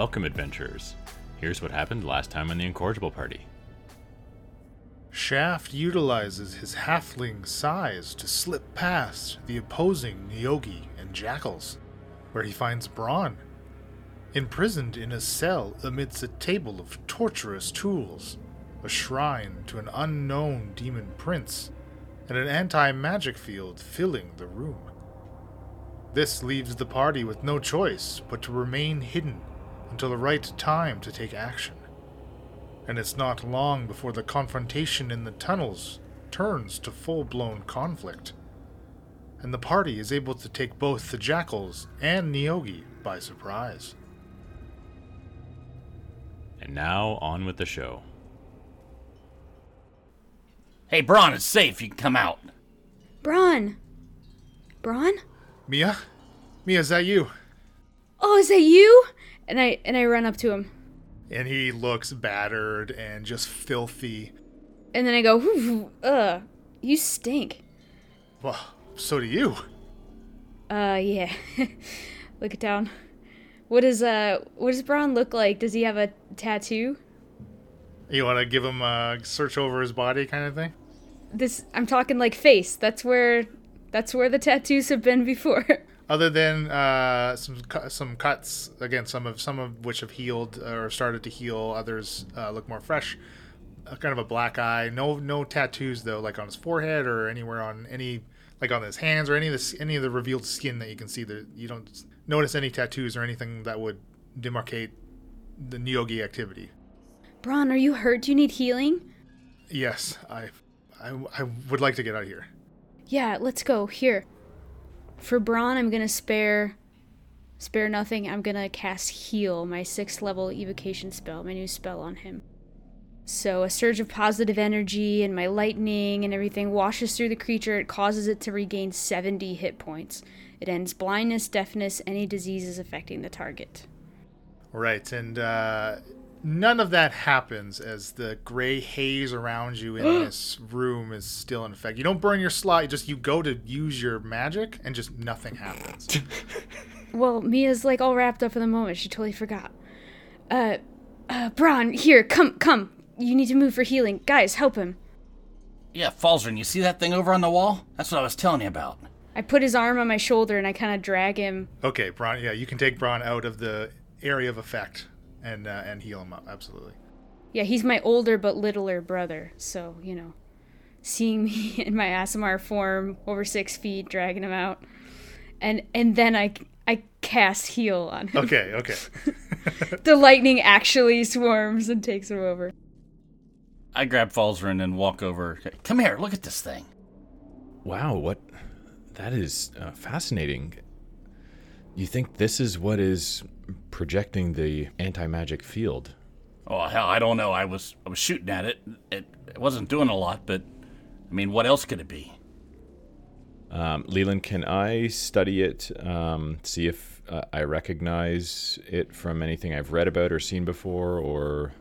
Welcome, adventurers. Here's what happened last time on the Incorrigible Party. Shaft utilizes his halfling size to slip past the opposing Neogi and Jackals, where he finds Bron, imprisoned in a cell amidst a table of torturous tools, a shrine to an unknown demon prince, and an anti magic field filling the room. This leaves the party with no choice but to remain hidden until the right time to take action. And it's not long before the confrontation in the tunnels turns to full blown conflict. And the party is able to take both the jackals and Neogi by surprise. And now, on with the show. Hey, Bron, it's safe. You can come out. Bron. Bron? Mia? Mia, is that you? Oh, is that you? And I and I run up to him. And he looks battered and just filthy. And then I go, "Whew, ugh, you stink. Well, so do you. Uh, yeah. look it down. What does uh, what does Bron look like? Does he have a tattoo? You want to give him a search over his body kind of thing? This I'm talking like face. That's where, that's where the tattoos have been before. Other than uh, some some cuts, again, some of some of which have healed or started to heal. Others uh, look more fresh. Uh, kind of a black eye. No no tattoos though, like on his forehead or anywhere on any like on his hands or any of the any of the revealed skin that you can see. That you don't notice any tattoos or anything that would demarcate the Neogi activity. Bron, are you hurt? Do you need healing? Yes, I, I, I would like to get out of here. Yeah, let's go. Here. For Bron, I'm gonna spare spare nothing. I'm gonna cast heal, my sixth level evocation spell, my new spell on him. So a surge of positive energy and my lightning and everything washes through the creature. It causes it to regain 70 hit points. It ends blindness, deafness, any diseases affecting the target. Right, and uh, none of that happens as the gray haze around you in this room is still in effect. You don't burn your slot; you just you go to use your magic, and just nothing happens. Well, Mia's like all wrapped up in the moment. She totally forgot. Uh, uh, Bron, here, come, come. You need to move for healing. Guys, help him. Yeah, Falzarin, you see that thing over on the wall? That's what I was telling you about. I put his arm on my shoulder and I kind of drag him. okay, Bron. Yeah, you can take Bron out of the area of effect and uh, and heal him up. Absolutely. Yeah, he's my older but littler brother, so, you know, seeing me in my Aasimar form, over six feet, dragging him out. And and then I, I cast heal on him. Okay, okay. The lightning actually swarms and takes him over. I grab Falzarin and walk over. Come here, look at this thing. Wow, what? That is uh, fascinating. You think this is what is projecting the anti magic field? Oh hell, I don't know. I was I was shooting at it. It, it wasn't doing a lot, but I mean, what else could it be? Um, Leland, can I study it, um, see if uh, I recognize it from anything I've read about or seen before, or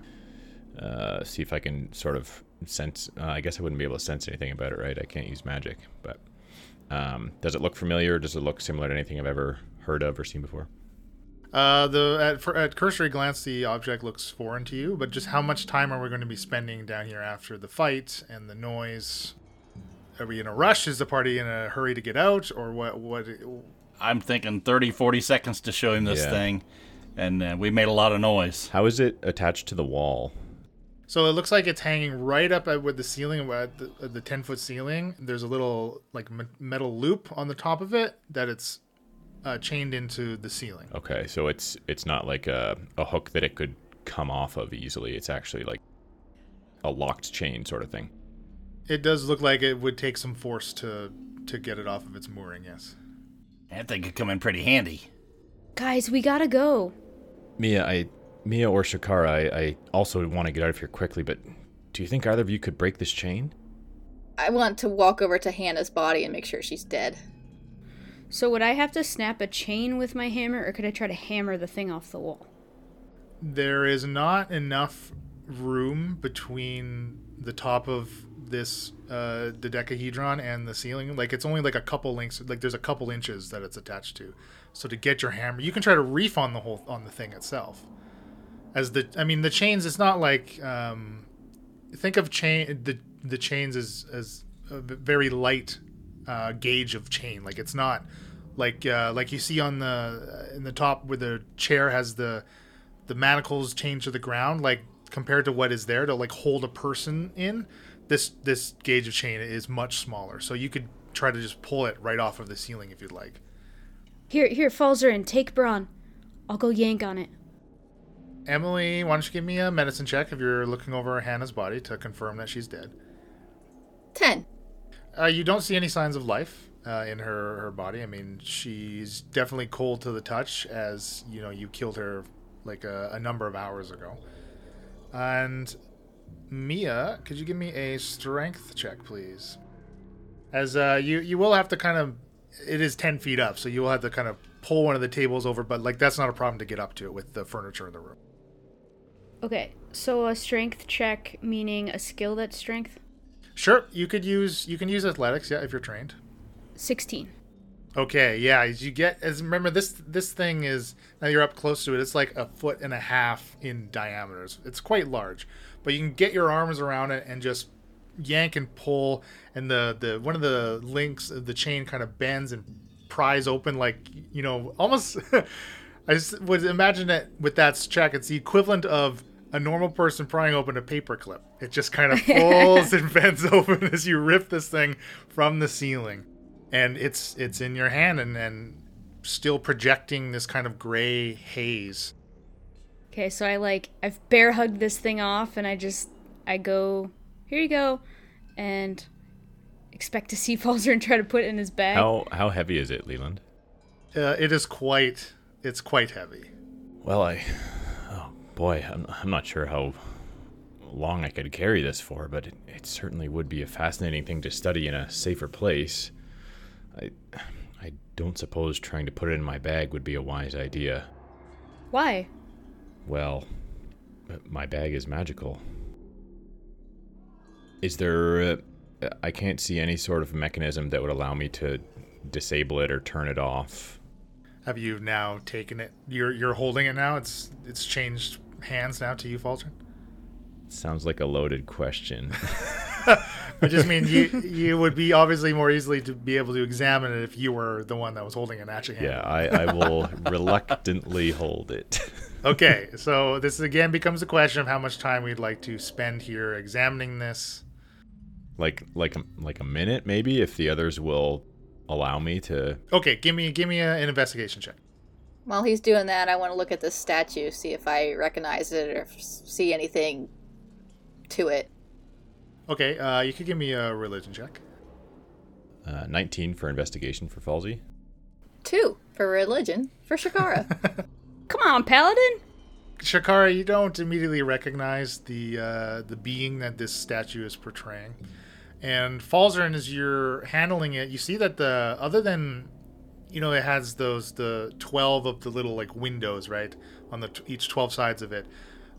uh, see if I can sort of sense? Uh, I guess I wouldn't be able to sense anything about it, right? I can't use magic, but um, does it look familiar? Does it look similar to anything I've ever heard of or seen before? Uh, the at, for, at cursory glance, the object looks foreign to you, but just how much time are we going to be spending down here after the fight and the noise? Are we in a rush? Is the party in a hurry to get out, or what? What? I'm thinking 30, 40 seconds to show him this Yeah. thing, and uh, we made a lot of noise. How is it attached to the wall? So it looks like it's hanging right up at with the ceiling, at the, the ten foot ceiling. There's a little like me- metal loop on the top of it that it's uh, chained into the ceiling. Okay, so it's it's not like a, a hook that it could come off of easily. It's actually like a locked chain sort of thing. It does look like it would take some force to to get it off of its mooring. Yes. That thing could come in pretty handy. Guys, we gotta go. Mia, I Mia or Shakara, I, I also want to get out of here quickly, but do you think either of you could break this chain? I want to walk over to Hannah's body and make sure she's dead. So would I have to snap a chain with my hammer, or could I try to hammer the thing off the wall? There is not enough room between the top of this uh, dodecahedron and the ceiling. Like it's only like a couple links. Like there's a couple inches that it's attached to. So to get your hammer, you can try to reef on the whole on the thing itself. as the I mean the chains. It's not like um, think of chain the the chains as as v- very light uh, gauge of chain. Like it's not like uh, like you see on the in the top where the chair has the the manacles chained to the ground. Like compared to what is there to like hold a person in, this this gauge of chain is much smaller. So you could try to just pull it right off of the ceiling if you'd like. Here, here, Falzer, and take Bron. I'll go yank on it. Emily, why don't you give me a medicine check if you're looking over Hannah's body to confirm that she's dead? Ten. Uh, you don't see any signs of life uh, in her her body. I mean, she's definitely cold to the touch, as you know you killed her like a, a number of hours ago. And Mia, could you give me a strength check, please? As uh, you you will have to kind of, it is ten feet up, so you will have to kind of pull one of the tables over, but like that's not a problem to get up to it with the furniture in the room. Okay, so a strength check meaning a skill that's strength? Sure, you could use you can use athletics, yeah, if you're trained. 16. Okay, yeah, as you get as remember this this thing is now you're up close to it. It's like a foot and a half in diameter. It's, it's quite large, but you can get your arms around it and just yank and pull, and the the one of the links of the chain kind of bends and pries open like you know almost. I just would imagine that with that check, it's the equivalent of a normal person prying open a paperclip. It just kind of pulls and bends open as you rip this thing from the ceiling and it's it's in your hand and and still projecting this kind of gray haze. Okay, so I like I've bear hugged this thing off and I just I go, "Here you go." And expect to see Falzer and try to put it in his bag. How how heavy is it, Leland? Uh, it is quite it's quite heavy. Well, I boy, I'm I'm not sure how long I could carry this for, but it, it certainly would be a fascinating thing to study in a safer place. I I don't suppose trying to put it in my bag would be a wise idea. Why? Well, my bag is magical. Is there. Uh, I can't see any sort of mechanism that would allow me to disable it or turn it off. Have you now taken it? You're you're holding it now. It's it's changed hands now to you, Falter. Sounds like a loaded question. I just mean you you would be obviously more easily to be able to examine it if you were the one that was holding it actually. yeah, I, I will reluctantly hold it. okay, so this again becomes a question of how much time we'd like to spend here examining this. like like like a minute maybe if the others will allow me to Okay, give me give me a, an investigation check. While he's doing that, I want to look at this statue, see if I recognize it or see anything to it. Okay, uh, you could give me a religion check. uh, 19 for investigation for Falsey. Two for religion for Shakara. Come on, Paladin. Shakara, you don't immediately recognize the uh, the being that this statue is portraying. And Falzarin, as you're handling it, you see that the other than you know it has those the twelve of the little like windows right on the each twelve sides of it,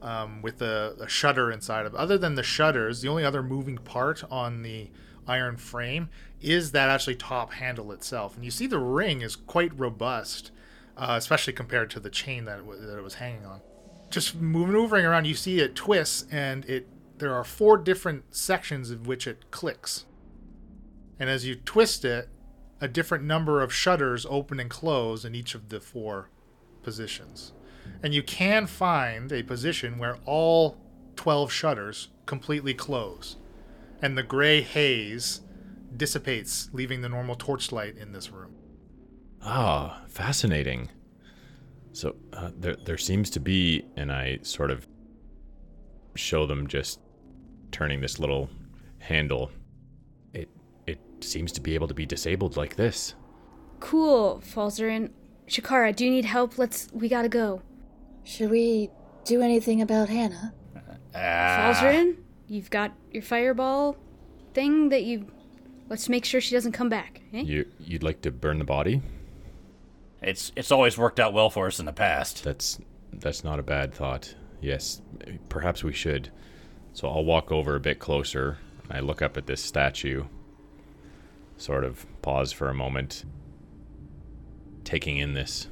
um, with a, a shutter inside of. Other than the shutters, the only other moving part on the iron frame is that actually top handle itself. And you see the ring is quite robust, uh, especially compared to the chain that it, wa- that it was hanging on just maneuvering around, you see it twists, and it there are four different sections of which it clicks. And as you twist it, a different number of shutters open and close in each of the four positions. And you can find a position where all 12 shutters completely close, and the gray haze dissipates, leaving the normal torchlight in this room. Ah, fascinating. So uh, there, there seems to be, and I sort of show them just turning this little handle. It, it seems to be able to be disabled like this. Cool, Falzarin. Shakara, do you need help? Let's. We gotta go. Should we do anything about Hannah? Ah, Falzarin, you've got your fireball thing that you. Let's make sure she doesn't come back. Eh? You, you'd like to burn the body? it's it's always worked out well for us in the past. That's that's not a bad thought. Yes, perhaps we should. So I'll walk over a bit closer. I look up at this statue. Sort of pause for a moment, taking in this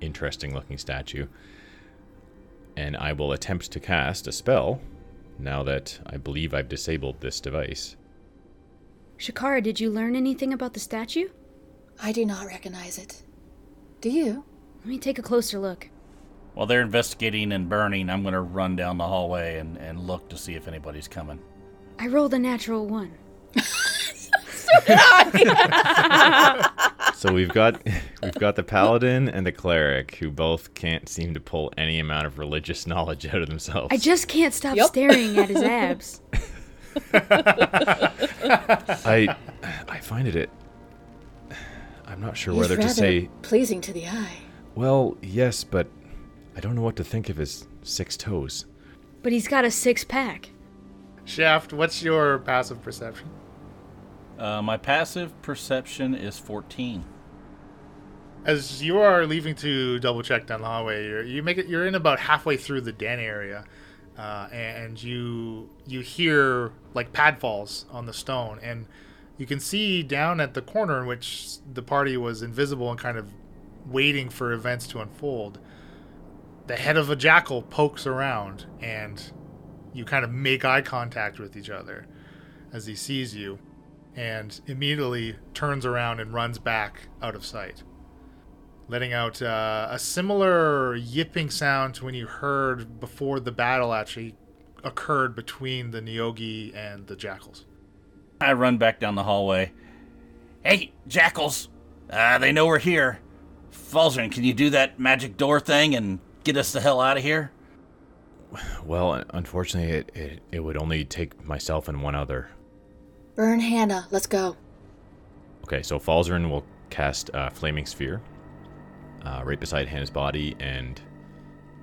interesting looking statue. and I will attempt to cast a spell now that I believe I've disabled this device. Shakara, did you learn anything about the statue? I do not recognize it. Do you? Let me take a closer look. While they're investigating and burning, I'm going to run down the hallway and, and look to see if anybody's coming. I rolled a natural one. So we've got we've got the paladin and the cleric who both can't seem to pull any amount of religious knowledge out of themselves. I just can't stop Yep. staring at his abs. I I find it I'm not sure He's whether to say pleasing to the eye. well, yes, but I don't know what to think of his six toes. But he's got a six pack. Shaft, what's your passive perception? Uh, my passive perception is 14. As you are leaving to double check down the hallway, you're, you make it. You're in about halfway through the den area, uh, and you you hear like pad falls on the stone, and you can see down at the corner in which the party was invisible and kind of waiting for events to unfold. The head of a jackal pokes around, and you kind of make eye contact with each other as he sees you, and immediately turns around and runs back out of sight letting out uh, a similar yipping sound to when you heard before the battle actually occurred between the Neogi and the jackals. I run back down the hallway. Hey, jackals! Uh, they know we're here. Falzarin, can you do that magic door thing and get us the hell out of here? Well, unfortunately, it, it, it would only take myself and one other. Burn Hannah, let's go. Okay, so Falzarin will cast uh, Flaming Sphere uh, right beside Hannah's body and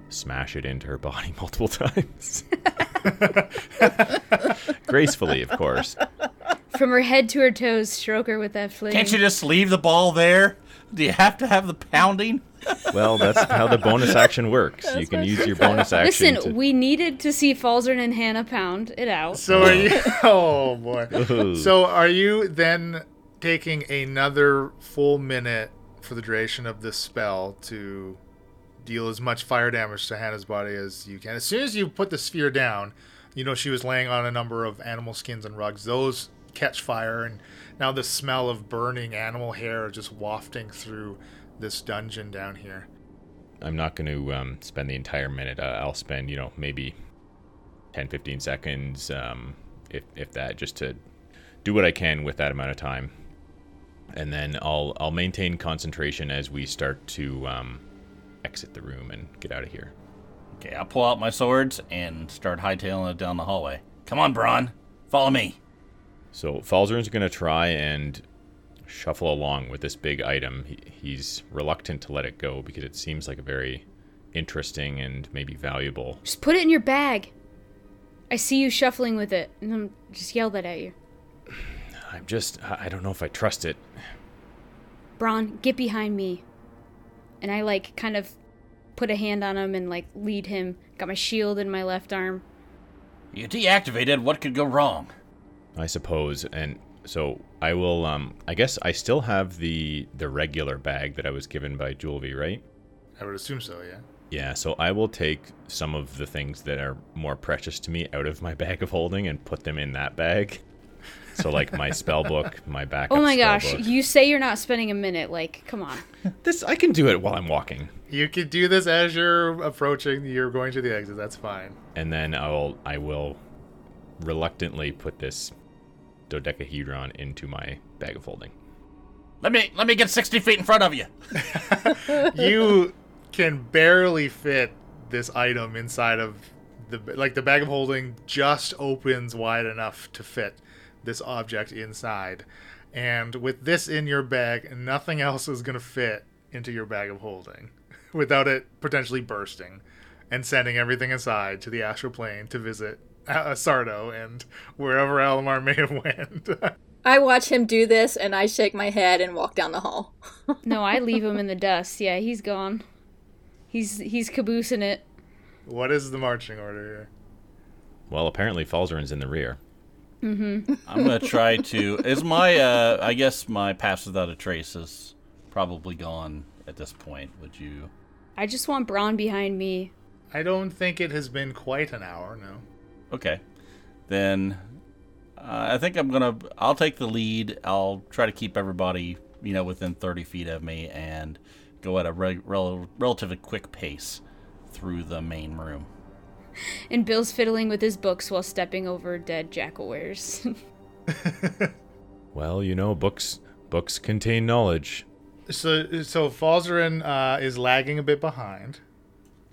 smash it into her body multiple times. Gracefully, of course. From her head to her toes, stroke her with that flame. Can't you just leave the ball there? Do you have to have the pounding? Well, that's how the bonus action works. you can use your bonus action. Listen, to... we needed to see Falzarin and Hannah pound it out. So are you? Oh boy. Ooh. So are you then taking another full minute for the duration of this spell to deal as much fire damage to Hannah's body as you can? As soon as you put the sphere down, you know she was laying on a number of animal skins and rugs. Those catch fire, and now the smell of burning animal hair just wafting through this dungeon down here. I'm not going to um, spend the entire minute. Uh, I'll spend, you know, maybe 10, 15 seconds, um, if, if that, just to do what I can with that amount of time. And then I'll I'll maintain concentration as we start to um, exit the room and get out of here. Okay, I'll pull out my swords and start hightailing it down the hallway. Come on, Bron. Follow me. So Falzarin's going to try and shuffle along with this big item. He, he's reluctant to let it go because it seems like a very interesting and maybe valuable. Just put it in your bag. I see you shuffling with it, and I'm just yell that at you. I'm just I I don't know if I trust it. Bron, get behind me. And I like kind of put a hand on him and like lead him. Got my shield in my left arm. You deactivated. What could go wrong? I suppose. And so I will. Um, I guess I still have the the regular bag that I was given by Julvi, right? I would assume so, yeah. Yeah. So I will take some of the things that are more precious to me out of my bag of holding and put them in that bag. So like my spell book, my backup. Oh my spell gosh, book. you say you're not spending a minute. Like, come on. This I can do it while I'm walking, You could do this as you're approaching. You're going to the exit. That's fine. and then I'll I will reluctantly put this dodecahedron into my bag of holding. Let me let me get 60 feet in front of you. you can barely fit this item inside of the like the bag of holding just opens wide enough to fit this object inside and with this in your bag nothing else is going to fit into your bag of holding without it potentially bursting and sending everything inside to the astral plane to visit uh, Sardo and wherever Alamar may have went. I watch him do this and I shake my head and walk down the hall. No, I leave him in the dust. Yeah, he's gone. He's he's caboosing it. what is the marching order here? Well, apparently Falzarin's in the rear. I'm gonna try to. Is my uh, I guess my pass without a trace is probably gone at this point. Would you? I just want Bron behind me I don't think it has been quite an hour, no. Okay. Then uh, I think I'm gonna. I'll take the lead. I'll try to keep everybody, you know, within 30 feet of me, and go at a re- rel- relatively quick pace through the main room. And Bill's fiddling with his books while stepping over dead jackalweres. Well, you know, books books contain knowledge. So, so Falzarin uh, is lagging a bit behind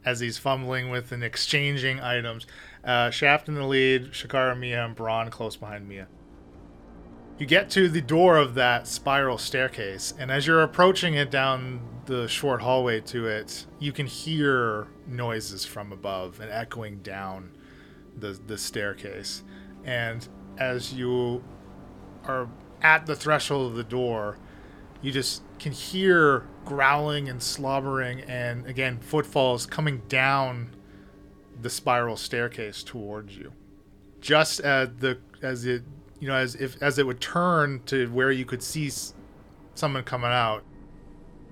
as he's fumbling with and exchanging items. Uh, Shaft in the lead, Shakara, Mia, and Bron close behind Mia. You get to the door of that spiral staircase, and as you're approaching it down the short hallway to it, you can hear noises from above and echoing down the, the staircase. And as you are at the threshold of the door, you just can hear growling and slobbering and again footfalls coming down the spiral staircase towards you just as the as it you know as if as it would turn to where you could see s- someone coming out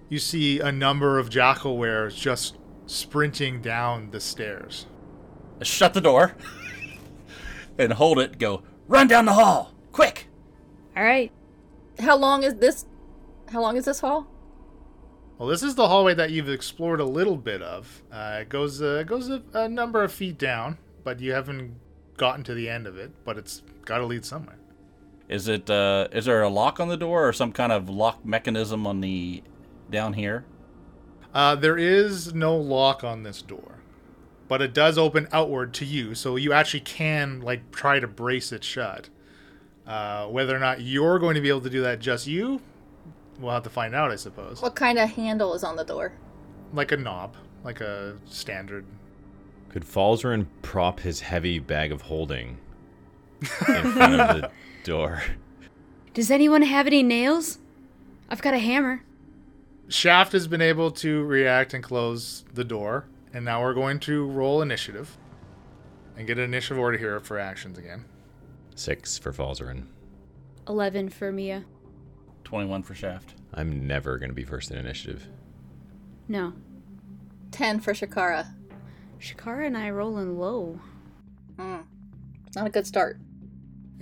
you see a number of jackalweres just sprinting down the stairs Shut the door and hold it. Go run down the hall, quick. All right. How long is this? How long is this hall? Well, this is the hallway that you've explored a little bit of. Uh, it goes uh, it goes a, a number of feet down, but you haven't gotten to the end of it. But it's got to lead somewhere. Is it? Uh, is there a lock on the door or some kind of lock mechanism on the down here? Uh, there is no lock on this door, but it does open outward to you, so you actually can like try to brace it shut. Uh, whether or not you're going to be able to do that, just you, we'll have to find out, I suppose. What kind of handle is on the door? Like a knob, like a standard. Could Falzarin prop his heavy bag of holding in front of the door? Does anyone have any nails? I've got a hammer. Shaft has been able to react and close the door, and now we're going to roll initiative and get an initiative order here for actions again. Six for Falzarin. 11 for Mia. Twenty-one for Shaft. I'm never going to be first in initiative. No. Ten for Shakara. Shakara and I rolling low. Hmm. Not a good start.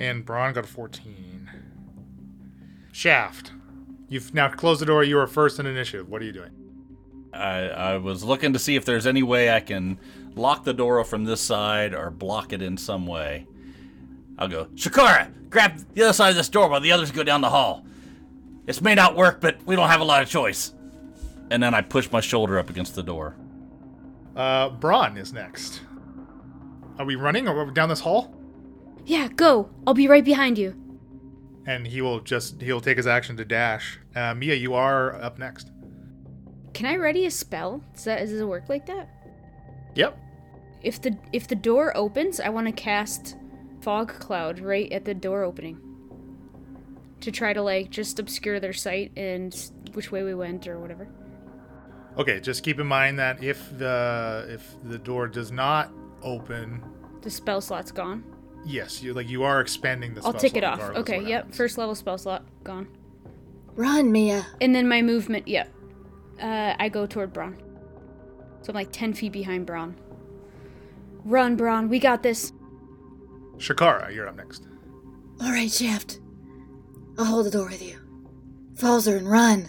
And Bron got a 14. Shaft, you've now closed the door. You are first in initiative. What are you doing? I, I was looking to see if there's any way I can lock the door from this side or block it in some way. I'll go, Shakara, grab the other side of this door while the others go down the hall. This may not work, but we don't have a lot of choice. And then I push my shoulder up against the door. Uh, Bron is next. Are we running or are we down this hall? Yeah, go. I'll be right behind you. And he will just, he'll take his action to dash. Uh, Mia, you are up next. Can I ready a spell? Does that does it work like that? Yep. If the if the door opens, I want to cast fog cloud right at the door opening. To try to like just obscure their sight and which way we went or whatever. Okay, just keep in mind that if the if the door does not open, The spell slot's gone. yes, you like you are expanding the. I'll spell tick it off. Okay, what yep. happens. First level spell slot gone. Run, Mia. And then my movement, yep. Uh, I go toward Bron. So I'm like 10 feet behind Bron. Run, Bron. We got this. Shakara, you're up next. All right, Shaft. I'll hold the door with you. Falzer and run.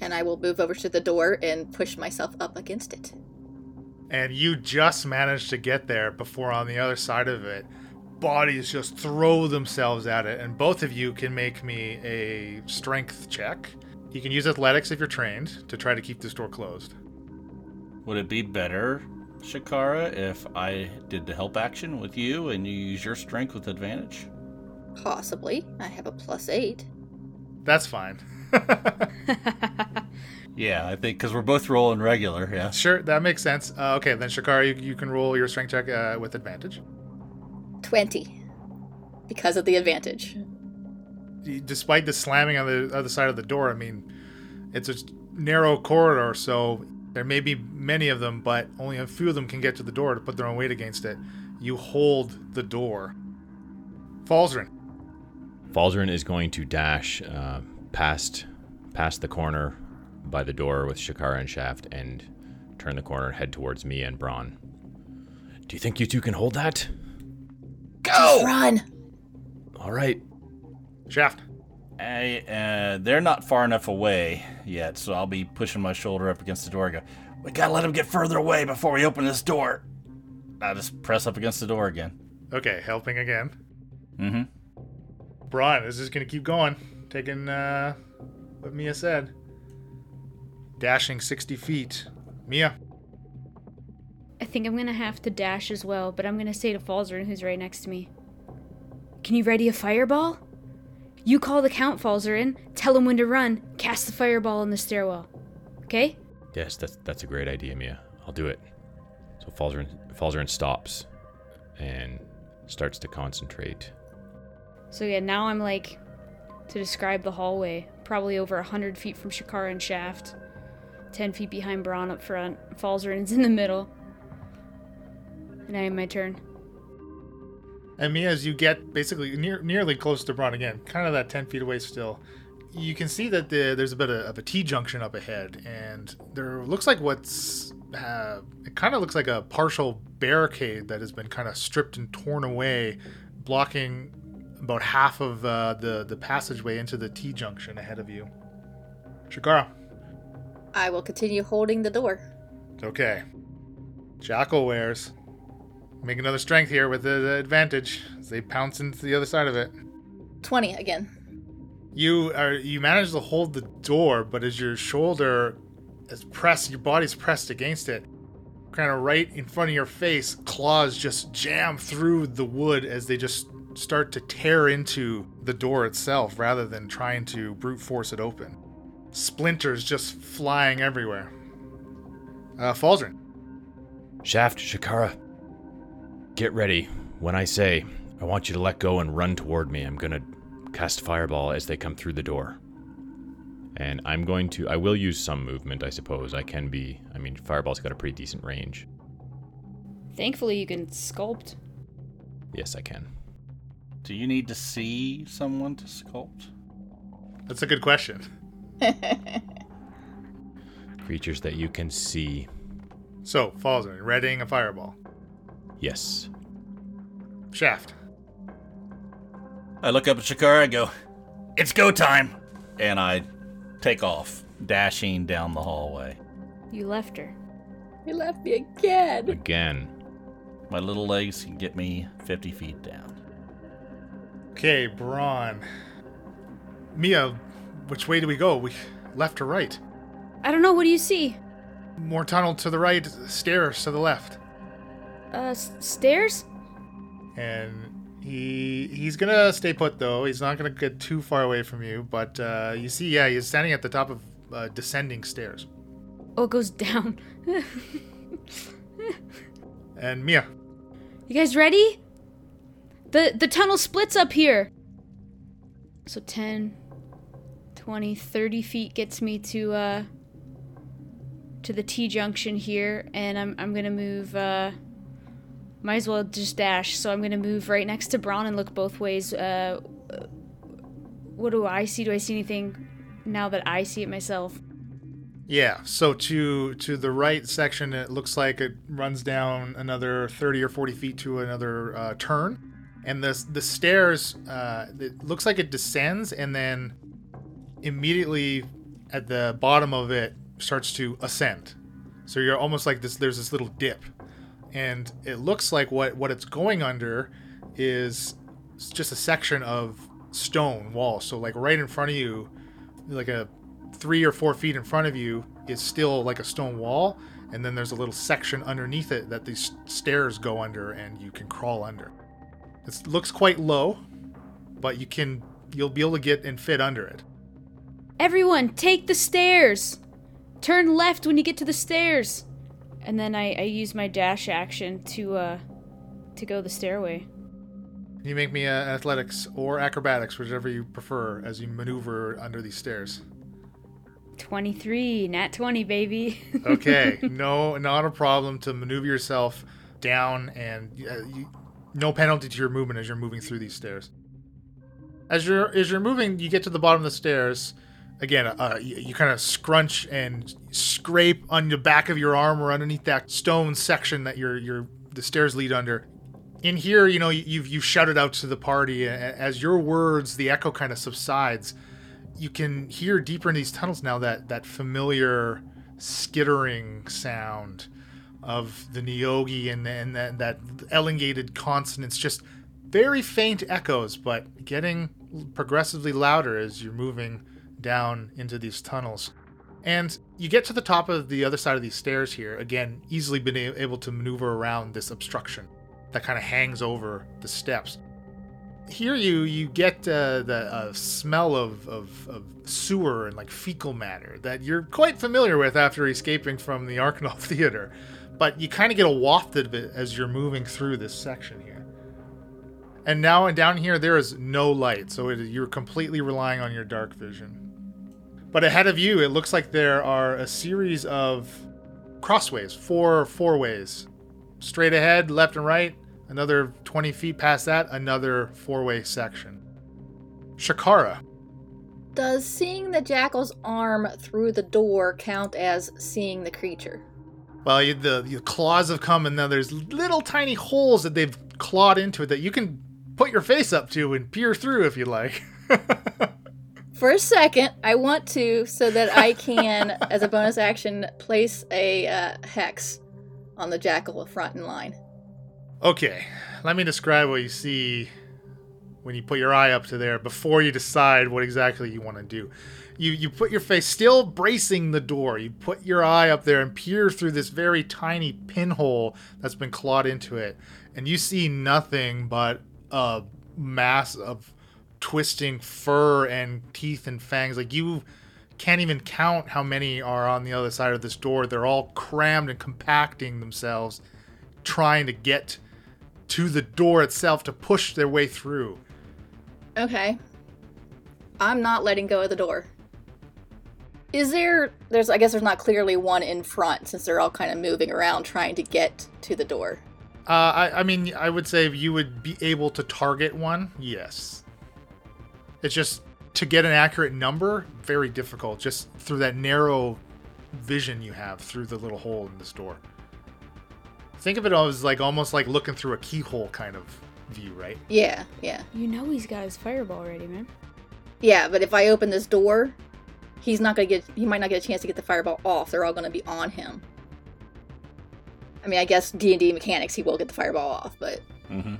And I will move over to the door and push myself up against it. and you just managed to get there before on the other side of it bodies just throw themselves at it and both of you can make me a strength check you can use athletics if you're trained to try to keep this door closed Would it be better, Shakara, if I did the help action with you and you use your strength with advantage? Possibly. I have a plus eight. that's fine Yeah, I think because we're both rolling regular. Yeah. sure that makes sense uh, okay then shakara you, you can roll your strength check uh, with advantage 20. Because of the advantage. despite the slamming on the other side of the door i mean it's a narrow corridor so there may be many of them but only a few of them can get to the door to put their own weight against it you hold the door Falzarin Falzarin is going to dash uh, past past the corner by the door with Shakara and Shaft and turn the corner and head towards me and Bron. Do you think you two can hold that? Go! Just Run! All right. Shaft. I, uh, they're not far enough away yet, so I'll be pushing my shoulder up against the door. and Go, we gotta let them get further away before we open this door. I just press up against the door again. Okay, helping again. Mm-hmm. Bron is just gonna keep going, taking uh, what Mia said. Dashing 60 feet. Mia. I think I'm gonna have to dash as well, but I'm gonna say to Falzarin, who's right next to me, Can you ready a fireball? You call the Count, Falzarin, tell him when to run, cast the fireball in the stairwell. Okay? Yes, that's that's a great idea, Mia. I'll do it. So Falzarin Falzarin stops and starts to concentrate. So yeah, now I'm like, to describe the hallway, probably over a hundred feet from Shakara and Shaft, ten feet behind Bron up front, Falzarin's in the middle. And I am my turn. And Mia, as you get basically near, nearly close to Bron again, kind of that 10 feet away still, you can see that the, there's a bit of, of a T junction up ahead, and there looks like what's. Uh, it kind of looks like a partial barricade that has been kind of stripped and torn away, blocking about half of uh, the, the passageway into the T junction ahead of you. Shakara. I will continue holding the door. Okay. Jackalweres. Make another strength here with the, the advantage as they pounce into the other side of it. 20 again. You are you manage to hold the door, but as your shoulder is pressed, your body's pressed against it, kind of right in front of your face, claws just jam through the wood as they just start to tear into the door itself rather than trying to brute force it open. Splinters just flying everywhere. Uh, Falzarin. Shaft, Shakara, get ready. When I say, I want you to let go and run toward me. I'm gonna cast fireball as they come through the door. And I'm going to I will use some movement, I suppose. I can be I mean fireball's got a pretty decent range. Thankfully, you can sculpt. Yes, I can. Do you need to see someone to sculpt? That's a good question. Creatures that you can see. So, Falzarin, readying a fireball. Yes. Shaft. I look up at Shakara and go, It's go time! And I take off, dashing down the hallway. You left her. You left me again. Again. My little legs can get me 50 feet down. Okay, Bron. Mia, which way do we go? We left or right? I don't know. What do you see? More tunnel to the right, stairs to the left. Uh, s- stairs? And he he's gonna stay put though. He's not gonna get too far away from you. But uh, you see, yeah, he's standing at the top of uh, descending stairs. Oh, it goes down. And Mia, You guys ready? The the tunnel splits up here. So 10 20 30 feet gets me to uh to the T junction here and I'm I'm going to move uh might as well just dash. So I'm going to move right next to Bron and look both ways. Uh what do I see? Do I see anything now that I see it myself? yeah. So to to the right section, it looks like it runs down another thirty or forty feet to another uh, turn, and the the stairs. Uh, it looks like it descends and then immediately at the bottom of it starts to ascend. So you're almost like this. There's this little dip, and it looks like what what it's going under is just a section of stone wall. So like right in front of you, like a three or four feet in front of you is still like a stone wall, and then there's a little section underneath it that these stairs go under, and you can crawl under. It looks quite low, but you can you'll be able to get and fit under it. Everyone, take the stairs. Turn left when you get to the stairs. And then I, I use my dash action to uh to go the stairway. You make me uh, athletics or acrobatics, whichever you prefer, as you maneuver under these stairs. 23, nat 20, baby. Okay, no, not a problem to maneuver yourself down, and uh, you, no penalty to your movement as you're moving through these stairs. As you're as you're moving, you get to the bottom of the stairs. again, uh, you, you kind of scrunch and scrape on the back of your arm or underneath that stone section that your your the stairs lead under. In here, you know, you've you've shouted out to the party as your words, the echo kind of subsides. You can hear deeper in these tunnels now that that familiar skittering sound of the Neogi and, and that, that elongated consonants, just very faint echoes, but getting progressively louder as you're moving down into these tunnels. And you get to the top of the other side of these stairs here, again, easily been able to maneuver around this obstruction that kind of hangs over the steps. Here you you get uh, the uh, smell of, of, of, sewer and like fecal matter that you're quite familiar with after escaping from the Arcanol Theater, but you kind of get a waft of it as you're moving through this section here. And now and down here there is no light, so it, you're completely relying on your dark vision. But ahead of you, it looks like there are a series of crossways, four four ways, straight ahead, left and right. Another 20 feet past that, another four way section. Shakara. Does seeing the jackal's arm through the door count as seeing the creature? Well, you, the, the claws have come, and now there's little tiny holes that they've clawed into it that you can put your face up to and peer through if you like. For a second, I want to, so that I can, as a bonus action, place a uh, hex on the jackal front in line. Okay, let me describe what you see when you put your eye up to there before you decide what exactly you want to do. You you put your face still bracing the door. You put your eye up there and peer through this very tiny pinhole that's been clawed into it, and you see nothing but a mass of twisting fur and teeth and fangs. Like you can't even count how many are on the other side of this door. They're all crammed and compacting themselves, trying to get to the door itself to push their way through. Okay. I'm not letting go of the door. Is there there's I guess there's not clearly one in front since they're all kind of moving around trying to get to the door. Uh, I, I mean, I would say if you would be able to target one. Yes. It's just to get an accurate number, very difficult, just through that narrow vision you have through the little hole in this door. Think of it as like almost like looking through a keyhole kind of view, right? Yeah, yeah. You know he's got his fireball ready, man. Yeah, but if I open this door, he's not gonna get. He might not get a chance to get the fireball off. They're all gonna be on him. I mean, I guess D and D mechanics, he will get the fireball off, but. Mm-hmm.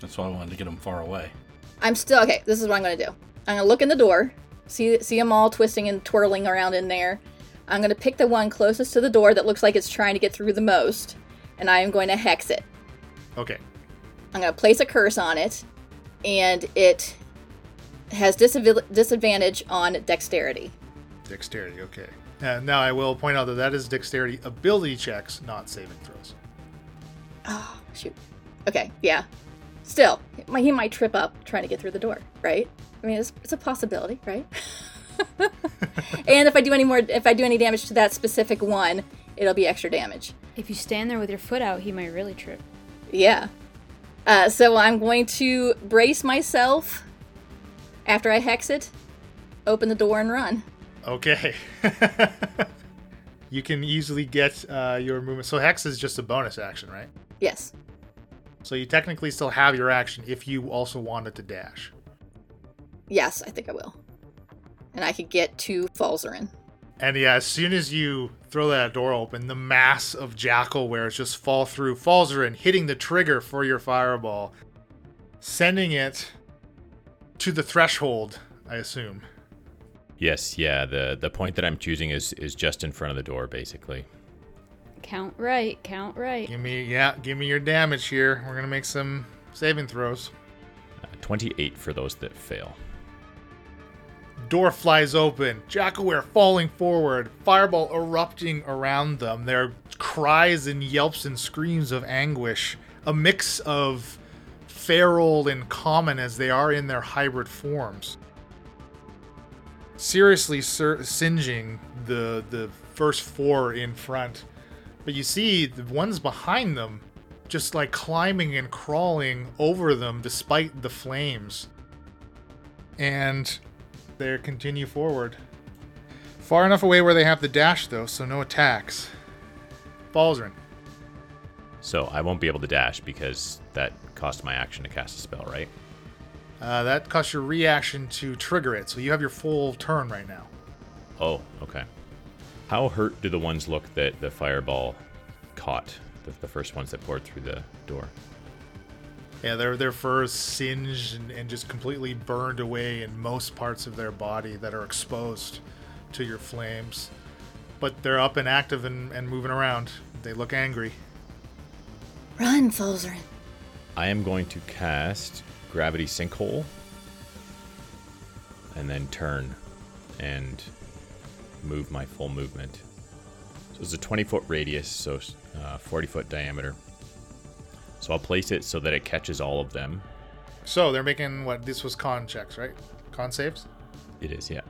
That's why I wanted to get him far away. I'm still okay. This is what I'm gonna do. I'm gonna look in the door, see see them all twisting and twirling around in there. I'm gonna pick the one closest to the door that looks like it's trying to get through the most, and I am going to hex it. Okay. I'm gonna place a curse on it, and it has disav- disadvantage on dexterity. Dexterity. Okay. Uh, now I will point out that that is dexterity ability checks, not saving throws. Oh shoot. Okay. Yeah. Still, he might trip up trying to get through the door, right? I mean, it's, it's a possibility, right? and if I do any more, if I do any damage to that specific one, it'll be extra damage. If you stand there with your foot out, he might really trip. Yeah. Uh, so I'm going to brace myself after I hex it, open the door, and run. Okay. you can easily get uh, your movement. So hex is just a bonus action, right? Yes. So you technically still have your action if you also wanted to dash. Yes, I think I will. And I could get to Falzarin. And yeah, as soon as you throw that door open, the mass of jackalweres just fall through Falzarin, hitting the trigger for your fireball, sending it to the threshold, I assume. Yes, yeah. The the point that I'm choosing is is just in front of the door, basically. Count right, count right. Give me yeah, give me your damage here. We're gonna make some saving throws. Uh, 28 for those that fail. Door flies open, Jackalwere falling forward, fireball erupting around them. Their cries and yelps and screams of anguish, a mix of feral and common as they are in their hybrid forms. Seriously sur- singeing the the first four in front. But you see the ones behind them just like climbing and crawling over them despite the flames. And they continue forward. Far enough away where they have the dash, though, so no attacks. Falzarin. So I won't be able to dash because that cost my action to cast a spell, right? Uh, that costs your reaction to trigger it, so you have your full turn right now. Oh, okay. How hurt do the ones look that the fireball caught? The, the first ones that poured through the door. Yeah, their their fur is singed and, and just completely burned away in most parts of their body that are exposed to your flames. But they're up and active and, and moving around. They look angry. Run, Falzarin. I am going to cast Gravity Sinkhole and then turn and move my full movement. So it's a 20 foot radius, so uh, 40 foot diameter. So I'll place it so that it catches all of them. So they're making what this was con checks, right? Con saves? It is, yeah.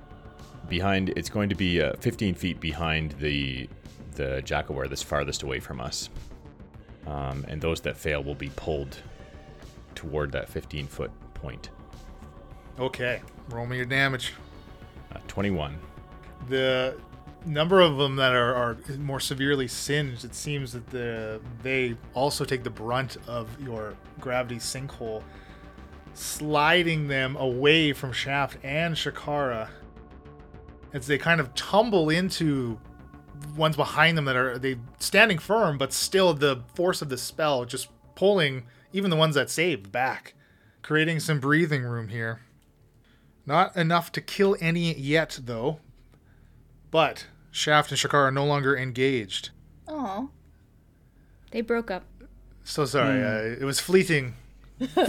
Behind, it's going to be uh, 15 feet behind the the Jackalwere that's farthest away from us. Um, and those that fail will be pulled toward that 15 foot point. Okay. Roll me your damage. Uh, 21. the number of them that are, are more severely singed, it seems that the they also take the brunt of your gravity sinkhole, sliding them away from Shaft and Shakara as they kind of tumble into ones behind them that are they standing firm, but still the force of the spell just pulling even the ones that saved back, creating some breathing room here. Not enough to kill any yet, though. But Shaft and Shakar are no longer engaged. Oh. They broke up. So sorry. Uh, it was fleeting,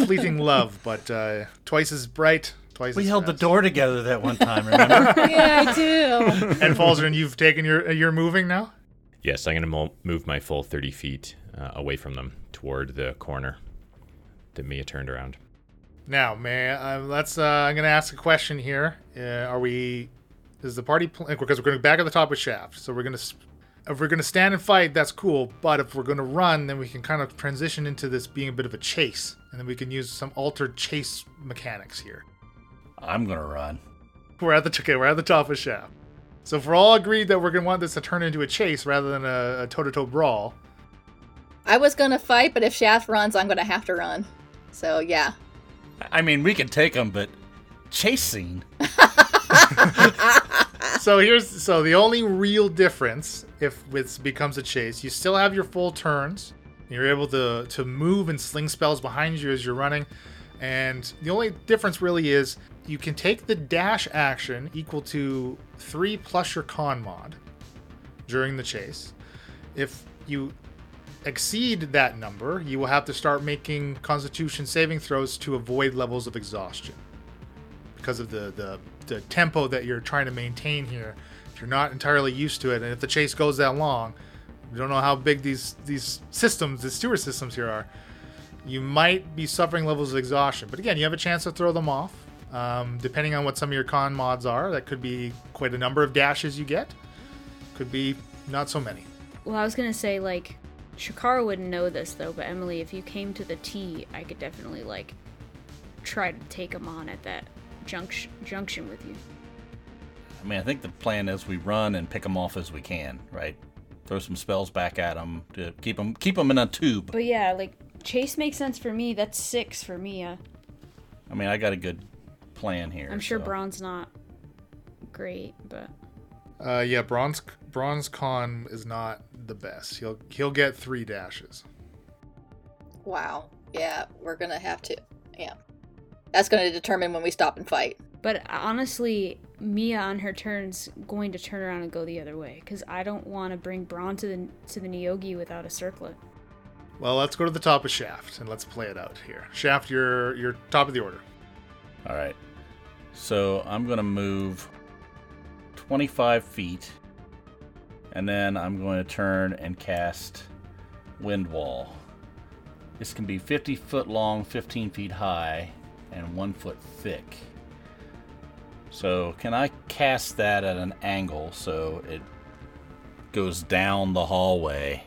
fleeting love, but uh, twice as bright, twice. We as held the door together that one time, remember? Yeah, I do. And Falzarin, you've taken your. You're moving now. Yes, I'm going to mo- move my full 30 feet uh, away from them toward the corner that Mia turned around. Now, may uh, let's. Uh, I'm going to ask a question here. Uh, are we? Is the party pl- because we're going back at the top of Shaft? So we're going to. If we're going to stand and fight, that's cool. But if we're going to run, then we can kind of transition into this being a bit of a chase, and then we can use some altered chase mechanics here. I'm gonna run. We're at the okay, we're at the top of Shaft. So if we're all agreed that we're going to want this to turn into a chase rather than a, a toe-to-toe brawl, I was gonna fight, but if Shaft runs, I'm gonna have to run. So yeah. I mean, we can take them, but chase scene. so here's so the only real difference if this becomes a chase, you still have your full turns. You're able to to move and sling spells behind you as you're running, and the only difference really is you can take the dash action equal to three plus your con mod during the chase. If you exceed that number, you will have to start making Constitution saving throws to avoid levels of exhaustion because of the, the the tempo that you're trying to maintain here. If you're not entirely used to it, and if the chase goes that long, you don't know how big these these systems, the steward systems here are. You might be suffering levels of exhaustion, but again, you have a chance to throw them off. Um, depending on what some of your con mods are, that could be quite a number of dashes you get. Could be not so many. Well, I was gonna say like, Shakara wouldn't know this though, but Emily, if you came to the T, I could definitely like try to take him on at that junction junction with you. I mean, I think the plan is we run and pick them off as we can, right? Throw some spells back at them to keep them keep them in a tube. But yeah, like chase makes sense for me. That's six for Mia. Uh. I mean, I got a good plan here. I'm sure so. Bron's not great, but Uh, yeah, Bron's Bron's con is not the best. He'll he'll get three dashes. Wow. Yeah, we're gonna have to. Yeah. That's gonna determine when we stop and fight. but honestly, Mia on her turn's going to turn around and go the other way because I don't want to bring Bron to the to the Neogi without a circlet. Well, let's go to the top of Shaft and let's play it out here. Shaft, you're you're top of the order. All right. So I'm going to move 25 feet. And then I'm going to turn and cast Wind Wall. This can be 50 foot long, 15 feet high, and 1 foot thick. So, can I cast that at an angle so it goes down the hallway?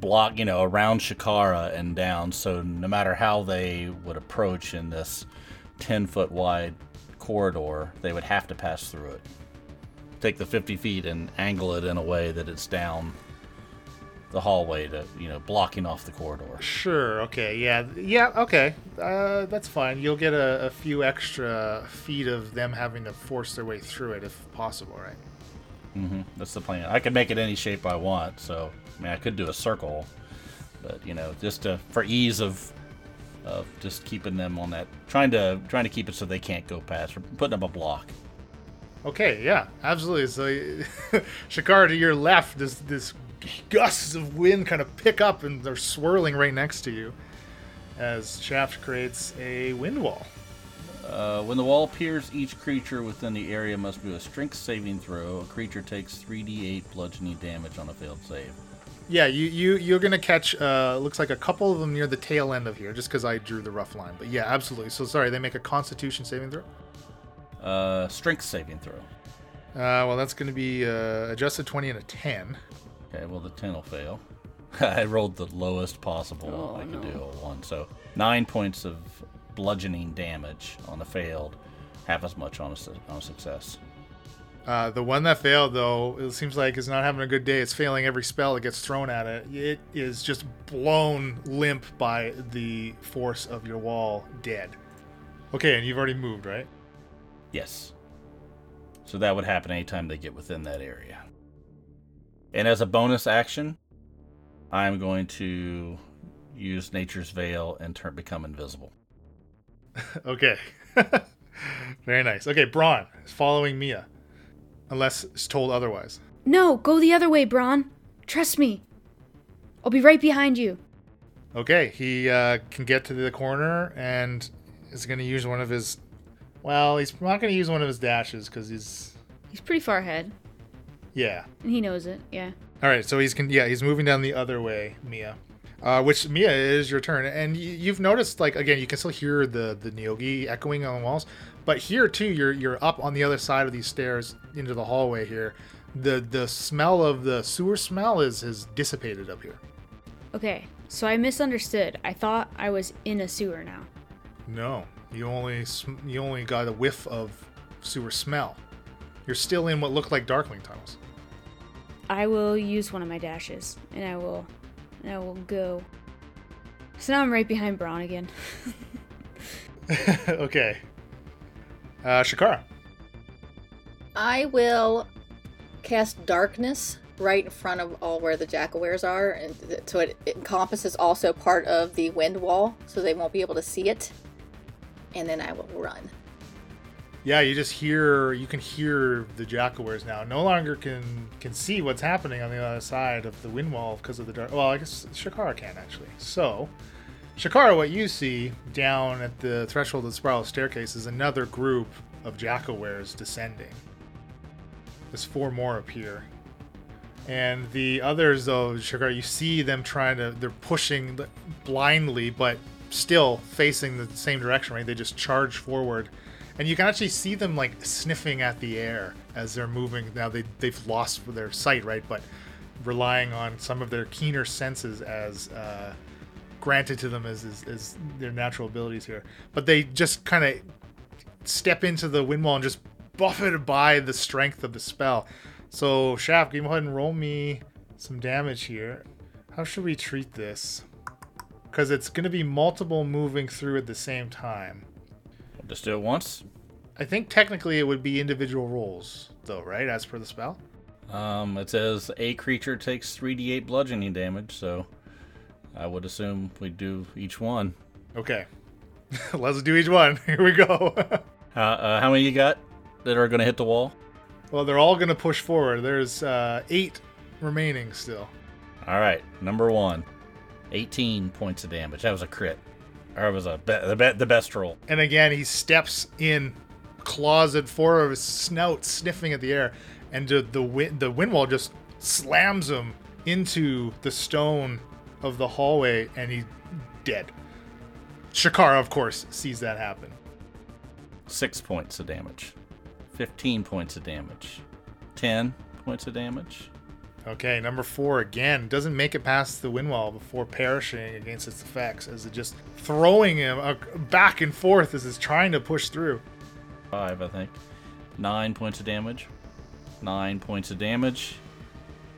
Block, you know, around Shakara and down, so no matter how they would approach in this 10 foot wide corridor, they would have to pass through it. Take the 50 feet and angle it in a way that it's down the hallway to, you know, blocking off the corridor. Sure. Okay. Yeah. Yeah. Okay. Uh, that's fine. You'll get a, a few extra feet of them having to force their way through it, if possible, right? hmm That's the plan. I could make it any shape I want, so I mean, I could do a circle, but you know, just to, for ease of of just keeping them on that, trying to trying to keep it so they can't go past, or putting up a block. Okay. Yeah. Absolutely. So, Shakar, to your left, this this gusts of wind kind of pick up and they're swirling right next to you, as Shaft creates a wind wall. Uh, when the wall appears, each creature within the area must do a strength saving throw. A creature takes 3d8 bludgeoning damage on a failed save. Yeah, you you you're gonna catch. Uh, looks like a couple of them near the tail end of here, just because I drew the rough line. But yeah, absolutely. So sorry, they make a Constitution saving throw. Uh, strength saving throw. Uh, well, that's gonna be uh, adjusted twenty and a ten. Okay, well the 10 will fail. I rolled the lowest possible Oh, I could no. do, a 1. So 9 points of bludgeoning damage on a failed, half as much on a, on a success. Uh, the one that failed, though, it seems like is not having a good day. It's failing every spell that gets thrown at it. It is just blown limp by the force of your wall, dead. Okay, and you've already moved, right? Yes. So that would happen anytime they get within that area. And as a bonus action, I'm going to use Nature's Veil and turn become invisible. Okay. Very nice. Okay, Bron is following Mia, unless it's told otherwise. No, go the other way, Bron. Trust me. I'll be right behind you. Okay, he uh, can get to the corner and is going to use one of his. Well, he's not going to use one of his dashes because he's. He's pretty far ahead, Yeah. and he knows it. Yeah. All right, so he's con- yeah he's moving down the other way, Mia. Uh, which Mia it is your turn, and y- you've noticed like again you can still hear the the Neogi echoing on the walls, but here too you're you're up on the other side of these stairs into the hallway here. The the smell of the sewer smell is has dissipated up here. Okay, so I misunderstood. I thought I was in a sewer now. No, you only sm- you only got a whiff of sewer smell. You're still in what look like Darkling tunnels. I will use one of my dashes, and I will, and I will go. So now I'm right behind Bron again. okay. Uh, Shakara. I will cast darkness right in front of all where the jackalweres are, and th- so it, it encompasses also part of the wind wall, so they won't be able to see it. And then I will run. Yeah, you just hear you can hear the jackalweres now. No longer can can see what's happening on the other side of the wind wall because of the dark. Well, I guess Shakara can actually. So, Shakara, what you see down at the threshold of the spiral staircase is another group of jackalweres descending. There's four more up here. And the others, though, Shakara, you see them trying to, they're pushing blindly, but still facing the same direction, right? They just charge forward. And you can actually see them like sniffing at the air as they're moving. Now they, they've lost their sight, right? But relying on some of their keener senses as uh, granted to them as, as, as their natural abilities here. But they just kind of step into the wind wall and just buffeted by the strength of the spell. So, Shaft, go ahead and roll me some damage here. How should we treat this? Because it's going to be multiple moving through at the same time. Just do it once. I think technically it would be individual rolls, though, right? As per the spell? Um, it says a creature takes 3d8 bludgeoning damage, so I would assume we do each one. Okay. Let's do each one. Here we go. Uh, uh, how many you got that are going to hit the wall? well, they're all going to push forward. There's uh, eight remaining still. All right, number one, 18 points of damage. That was a crit. Or it was a be- the, be- the best roll. And again, he steps in, claws at four of his snout, sniffing at the air, and the the, wind, the wind wall just slams him into the stone of the hallway, and he's dead. Shakara, of course, sees that happen. Six points of damage. 15 points of damage. 10 points of damage. Okay, number four again doesn't make it past the wind wall before perishing against its effects, as it just throwing him uh, back and forth as it's trying to push through. Five, I think. Nine points of damage. Nine points of damage.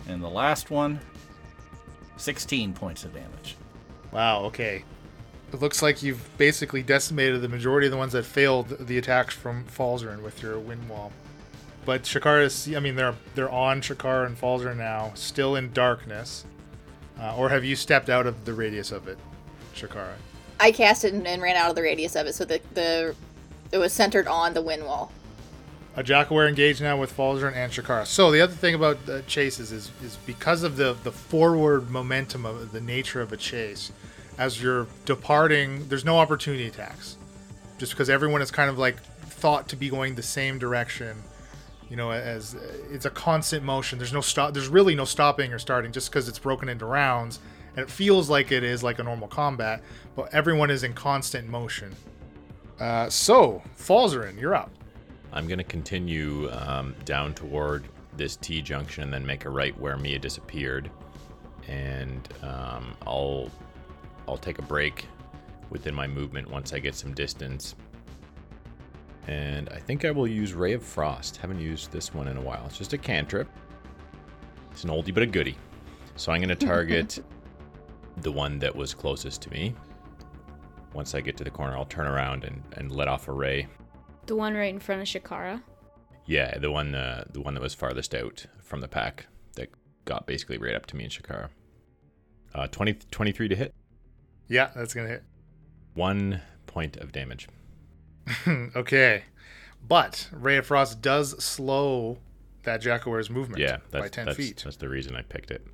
And the last one, 16 points of damage. Wow, okay. It looks like you've basically decimated the majority of the ones that failed the attacks from Falzarin with your wind wall. But Shakara is, I mean, they're they're on Shakara and Falzarin now, still in darkness. Uh, or have you stepped out of the radius of it, Shakara? I cast it and, and ran out of the radius of it, so the the it was centered on the wind wall. A Jackalwere engaged now with Falzarin and Shakara. So the other thing about uh, chases is is because of the the forward momentum of the nature of a chase, as you're departing, there's no opportunity attacks, just because everyone is kind of like thought to be going the same direction. You know, as it's a constant motion. There's no stop. There's really no stopping or starting, just because it's broken into rounds, and it feels like it is like a normal combat. But everyone is in constant motion. Uh, so, Falzarin, you're up. I'm going to continue um, down toward this T junction and then make a right where Mia disappeared. And um, I'll I'll take a break within my movement once I get some distance. And I think I will use Ray of Frost. Haven't used this one in a while. It's just a cantrip. It's an oldie but a goodie. So I'm going to target the one that was closest to me. Once I get to the corner, I'll turn around and, and let off a ray. The one right in front of Shakara. Yeah, the one uh, the one that was farthest out from the pack that got basically right up to me and Shakara. Uh, 20, 23 to hit. Yeah, that's gonna hit. One point of damage. okay, but Ray of Frost does slow that Jackalwere's movement Yeah, by that's, ten that's, feet. that's the reason I picked it.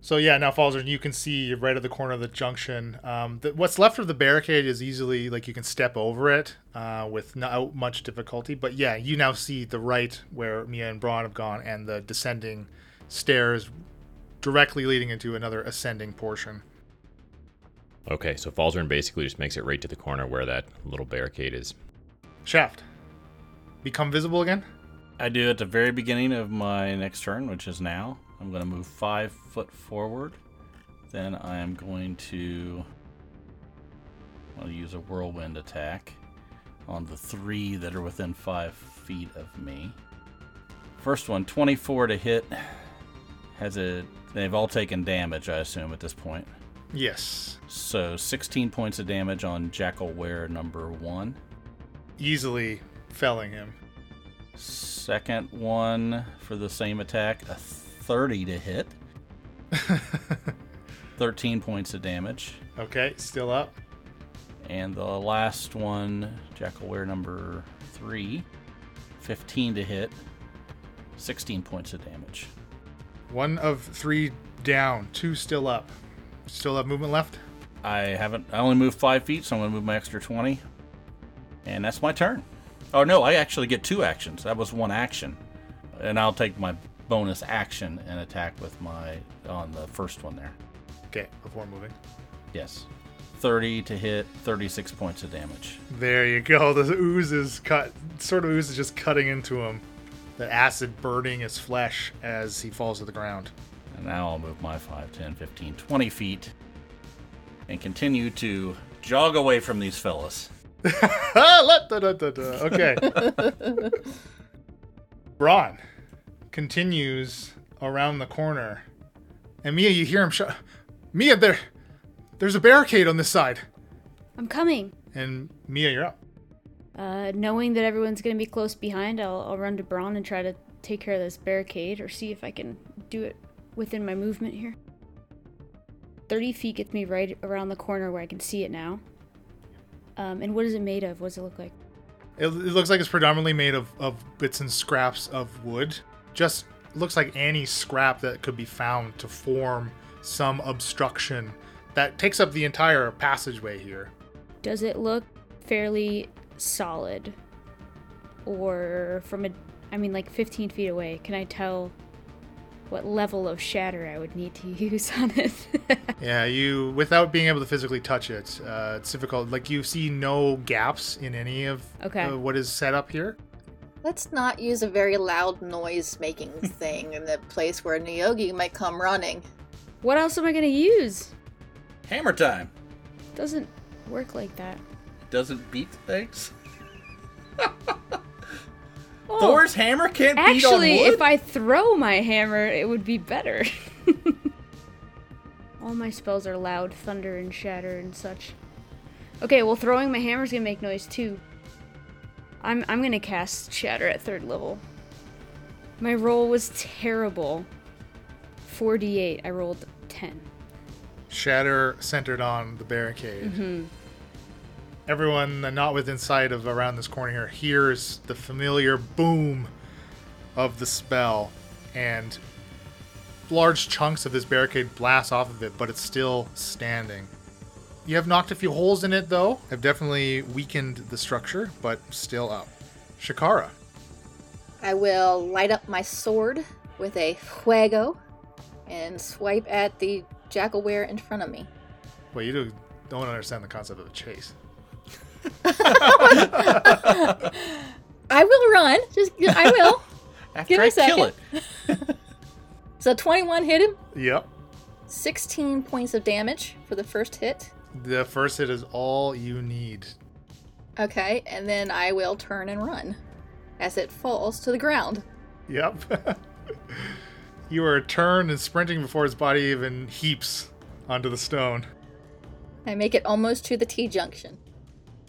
So yeah, now Falzarin, you can see right at the corner of the junction. Um, the, what's left of the barricade is easily like you can step over it uh, with not much difficulty. But yeah, you now see the right where Mia and Bron have gone, and the descending stairs directly leading into another ascending portion. Okay, so Falzarin basically just makes it right to the corner where that little barricade is. Shaft, become visible again. I do at the very beginning of my next turn, which is now. I'm going to move five foot forward. Then I am going to. I'll use a whirlwind attack on the three that are within five feet of me. First one, 24 to hit. Has a. They've all taken damage, I assume, at this point. Yes, So 16 points of damage on Jackalwere number one. easily felling him. Second one for the same attack, a 30 to hit. 13 points of damage. Okay, still up. And the last one, Jackalwere number three, 15 to hit, 16 points of damage. One of three down, two still up. Still have movement left. I haven't, I only moved five feet, so I'm going to move my extra 20. And that's my turn. Oh, no, I actually get two actions. That was one action. And I'll take my bonus action and attack with my, on the first one there. Okay, before moving. Yes. 30 to hit, 36 points of damage. There you go. The ooze is cut. Sort of ooze is just cutting into him. The acid burning his flesh as he falls to the ground. And now I'll move my 5, 10, 15, 20 feet and continue to jog away from these fellas. Okay. Bron continues around the corner, and Mia, you hear him shout, "Mia, there, there's a barricade on this side." I'm coming. And Mia, you're up. Uh, knowing that everyone's gonna be close behind, I'll, I'll run to Bron and try to take care of this barricade or see if I can do it within my movement here. 30 feet gets me right around the corner where I can see it now. Um, and what is it made of? What does it look like? It, it looks like it's predominantly made of, of bits and scraps of wood. Just looks like any scrap that could be found to form some obstruction that takes up the entire passageway here. Does it look fairly solid? Or from a, I mean, like 15 feet away, can I tell what level of shatter I would need to use on it? Yeah, you without being able to physically touch it, uh, it's difficult. Like you see no gaps in any of Okay. uh, what is set up here. Let's not use a very loud noise making thing in the place where a Neogi might come running. what else am I gonna use? Hammer time! Doesn't work like that. Doesn't beat things? Thor's hammer can't beat on Actually, wood. if I throw my hammer, it would be better. All my spells are loud, thunder and shatter and such. Okay, well, throwing my hammer's gonna make noise too. I'm I'm gonna cast shatter at third level. My roll was terrible. 4d8. I rolled 10. Shatter centered on the barricade. Mm-hmm. Everyone not within sight of around this corner here hears the familiar boom of the spell, and large chunks of this barricade blast off of it, but it's still standing. You have knocked a few holes in it, though. Have definitely weakened the structure, but still up. Shikara. I will light up my sword with a fuego and swipe at the jackalwere in front of me. Well, you do- don't understand the concept of a chase. I will run. Just I will. After give me I a kill second. it. so 21 hit him. Yep. 16 points of damage for the first hit. The first hit is all you need. Okay, and then I will turn and run as it falls to the ground. Yep. you are turned and sprinting before his body even heaps onto the stone. I make it almost to the T junction.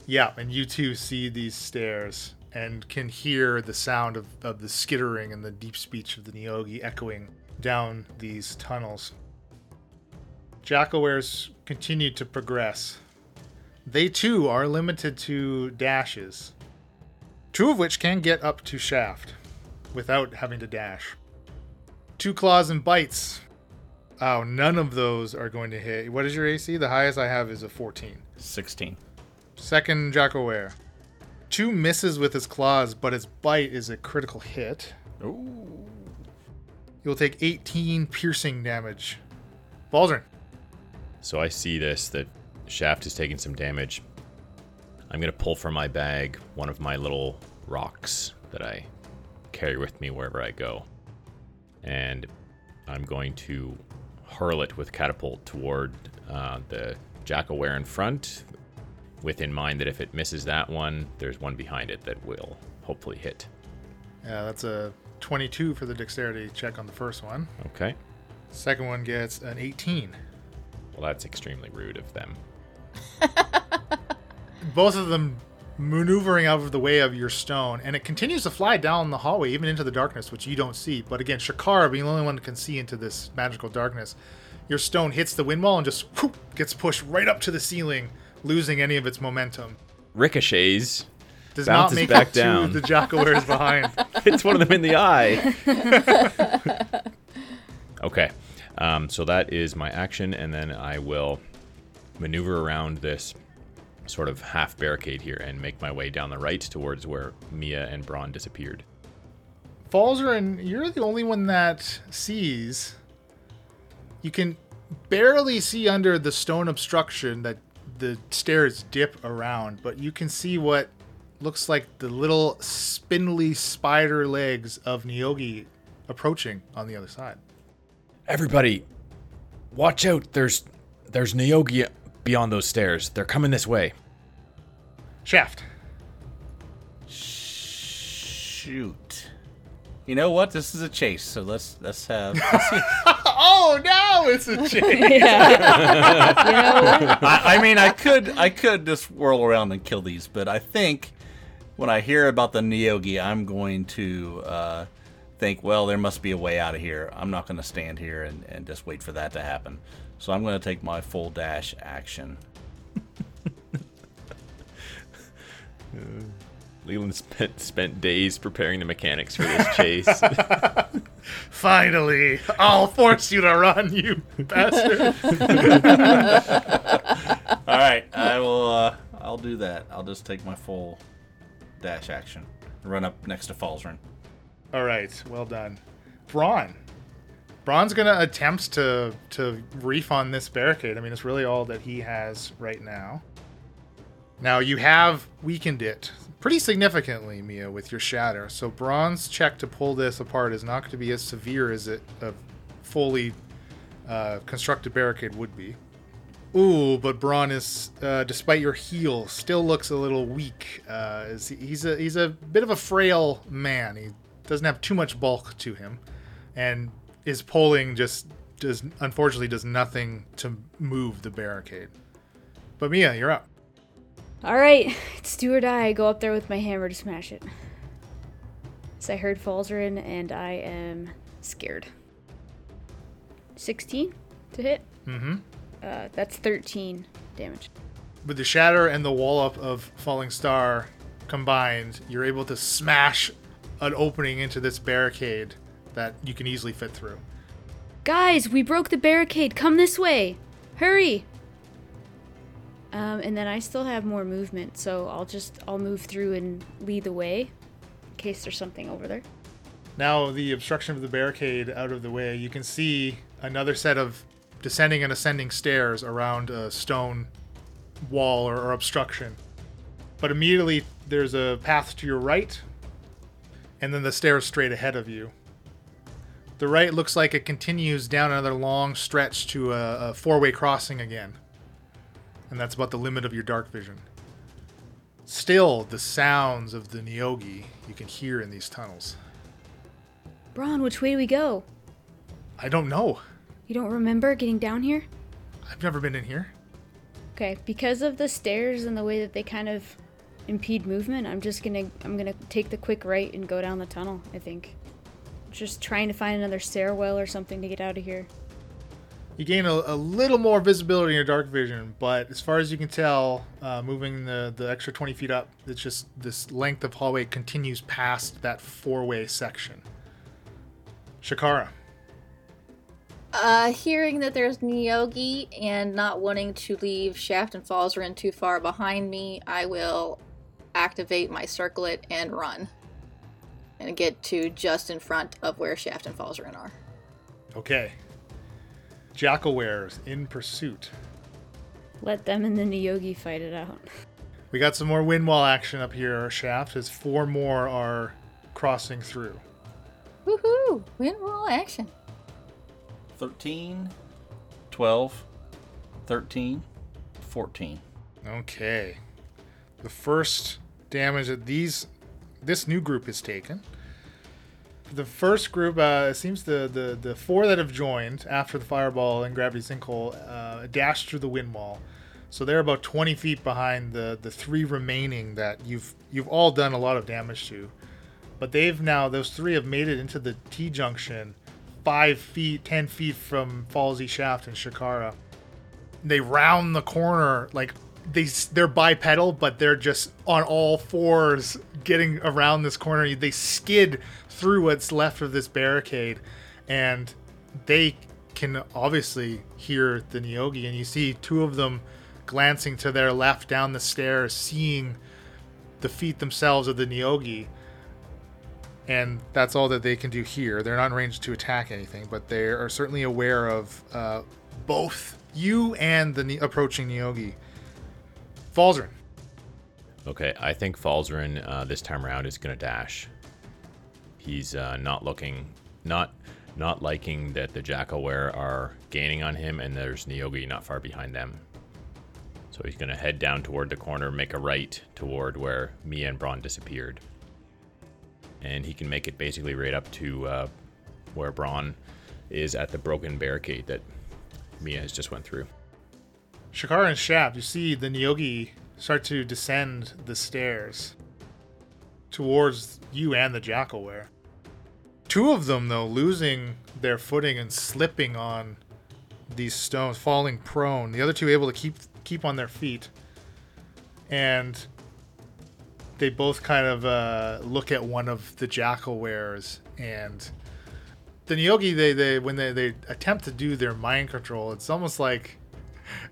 Yeah, and you two see these stairs and can hear the sound of, of the skittering and the deep speech of the Neogi echoing down these tunnels. Jackalweres continue to progress. They too are limited to dashes, two of which can get up to shaft without having to dash. Two claws and bites. Oh, none of those are going to hit. What is your AC? The highest I have is a 14. 16. Second Jackalwere. Two misses with his claws, but his bite is a critical hit. Ooh. You'll take 18 piercing damage. Baldrin. So I see this that Shaft is taking some damage. I'm gonna pull from my bag one of my little rocks that I carry with me wherever I go, and I'm going to hurl it with catapult toward uh, the Jackalwere in front, with in mind that if it misses that one, there's one behind it that will hopefully hit. Yeah, that's a 22 for the dexterity check on the first one. Okay. Second one gets an 18. Well, that's extremely rude of them. Both of them maneuvering out of the way of your stone, and it continues to fly down the hallway, even into the darkness, which you don't see. But again, Shakara, being the only one that can see into this magical darkness, your stone hits the wind wall and just whoop, gets pushed right up to the ceiling, losing any of its momentum. Ricochets. Does Bounces not make back it down. to the Jackalweres behind. hits one of them in the eye. okay, um, so that is my action, and then I will maneuver around this sort of half barricade here and make my way down the right towards where Mia and Bron disappeared. Falzarin, you're the only one that sees. You can barely see under the stone obstruction that the stairs dip around, but you can see what looks like the little spindly spider legs of Neogi approaching on the other side. Everybody, watch out! There's there's Neogi beyond those stairs. They're coming this way. Shaft. Shoot. You know what? This is a chase, so let's let's have. Let's see. Oh, no, it's a chase. I, I mean, I could I could just whirl around and kill these, but I think when I hear about the Neogi, I'm going to uh, think, well, there must be a way out of here. I'm not going to stand here and, and just wait for that to happen. So I'm going to take my full dash action. Leland spent spent days preparing the mechanics for this chase. Finally, I'll force you to run, you bastard. All right, I will. Uh, I'll do that. I'll just take my full dash action and run up next to Falzarin. All right, well done. Bron. Bron's gonna attempt to to reef on this barricade. I mean, it's really all that he has right now. Now you have weakened it pretty significantly, Mia, with your shatter. So Bron's check to pull this apart is not going to be as severe as it a fully uh, constructed barricade would be. Ooh, but Bron is, uh, despite your heal, still looks a little weak. Uh, he's a he's a bit of a frail man. He doesn't have too much bulk to him, and his pulling just does unfortunately does nothing to move the barricade. But Mia, you're up. All right, it's do or die. I go up there with my hammer to smash it. So I heard Falzarin, and I am scared. 16 to hit. Mm-hmm. Uh, that's 13 damage. With the shatter and the wall up of Falling Star combined, you're able to smash an opening into this barricade that you can easily fit through. Guys, we broke the barricade. Come this way. Hurry. Um, and then I still have more movement, so I'll just I'll move through and lead the way in case there's something over there. Now, the obstruction of the barricade out of the way, you can see another set of descending and ascending stairs around a stone wall or, or obstruction. But immediately, there's a path to your right, and then the stairs straight ahead of you. The right looks like it continues down another long stretch to a, a four way crossing again. And that's about the limit of your dark vision. Still, the sounds of the Neogi you can hear in these tunnels. Bron, which way do we go? I don't know. You don't remember getting down here? I've never been in here. Okay, because of the stairs and the way that they kind of impede movement, I'm just gonna I'm gonna take the quick right and go down the tunnel. I think, just trying to find another stairwell or something to get out of here. You gain a, a little more visibility in your dark vision, but as far as you can tell, uh, moving the, the extra 20 feet up, it's just this length of hallway continues past that four way section. Shakara. Uh, hearing that there's Neogi and not wanting to leave Shaft and Falzarin too far behind me, I will activate my circlet and run. And get to just in front of where Shaft and Falzarin are. Okay. Jackalweres in pursuit. Let them and the Neogi fight it out. We got some more wind wall action up here, Shaft, as four more are crossing through. Woohoo! Wind wall action. 13, 12, 13, 14. Okay. The first damage that these this new group has taken. The first group, uh, it seems the, the the four that have joined after the fireball and gravity sinkhole uh, dashed through the wind wall, so they're about 20 feet behind the the three remaining that you've you've all done a lot of damage to, but they've now those three have made it into the T junction, five feet, ten feet from Falsey Shaft and Shakara they round the corner like they they're bipedal but they're just on all fours getting around this corner they skid through what's left of this barricade and they can obviously hear the Neogi and you see two of them glancing to their left down the stairs seeing the feet themselves of the Neogi and that's all that they can do here. They're not in range to attack anything, but they are certainly aware of uh, both you and the approaching Neogi. Falzarin. Okay, I think Falzarin uh, this time around is going to dash. He's uh, not looking, not not liking that the Jackalwere are gaining on him, and there's Neogi not far behind them. So he's going to head down toward the corner, make a right toward where Mia and Bron disappeared, and he can make it basically right up to uh, where Bron is at the broken barricade that Mia has just went through. Shakara and Shaft, you see the Neogi start to descend the stairs towards you and the Jackalwere. Two of them, though, losing their footing and slipping on these stones, falling prone. The other two able to keep keep on their feet, and they both kind of uh, look at one of the Jackalweres and the Neogi. They, they when they, they attempt to do their mind control, it's almost like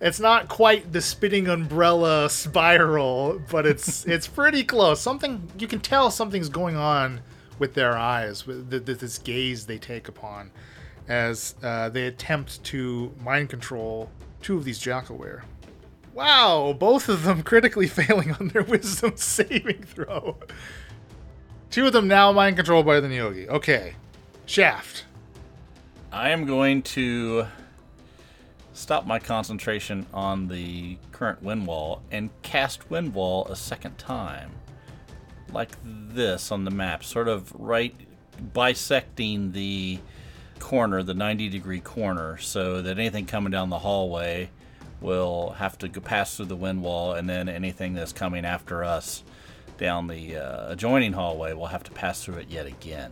it's not quite the spitting umbrella spiral, but it's it's pretty close. Something you can tell something's going on with their eyes, with th- th- this gaze they take upon, as uh, they attempt to mind control two of these Jackalwere. Wow, both of them critically failing on their wisdom saving throw. Two of them now mind controlled by the Neogi. Okay, Shaft. I am going to stop my concentration on the current wind wall and cast wind wall a second time. Like this on the map, sort of right bisecting the corner, the 90 degree corner, so that anything coming down the hallway will have to pass through the wind wall, and then anything that's coming after us down the uh, adjoining hallway will have to pass through it yet again.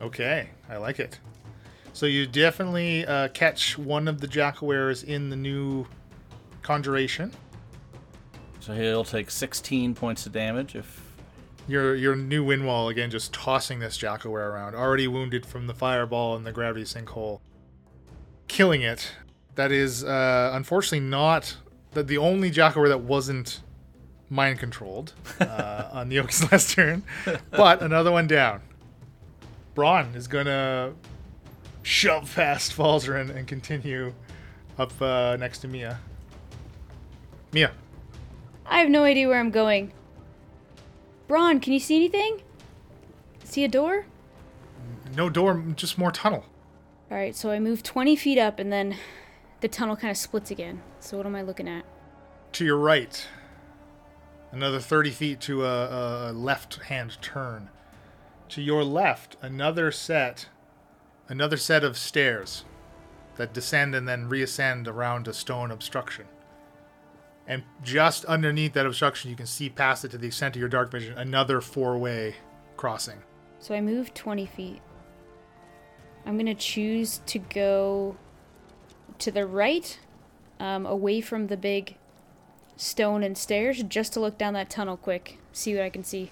Okay, I like it. So you definitely uh, catch one of the jackalwares in the new conjuration. So he'll take 16 points of damage if Your your new wind wall again, just tossing this jackalwere around, already wounded from the fireball and the gravity sinkhole, killing it. That is uh, unfortunately not the, the only jackalwere that wasn't mind controlled uh, on the Oak's last turn, but another one down. Bron is gonna shove past Falzarin and continue up uh, next to Mia. Mia, I have no idea where I'm going. Bron, can you see anything? See a door? no door, just more tunnel. Alright, so I move 20 feet up and then the tunnel kind of splits again. So what am I looking at? to your right. Another 30 feet to a, a left hand turn. To your left, another set another set of stairs that descend and then reascend around a stone obstruction. And just underneath that obstruction, you can see past it to the extent of your dark vision, another four way crossing. So I move 20 feet. I'm going to choose to go to the right, um, away from the big stone and stairs, just to look down that tunnel quick, see what I can see.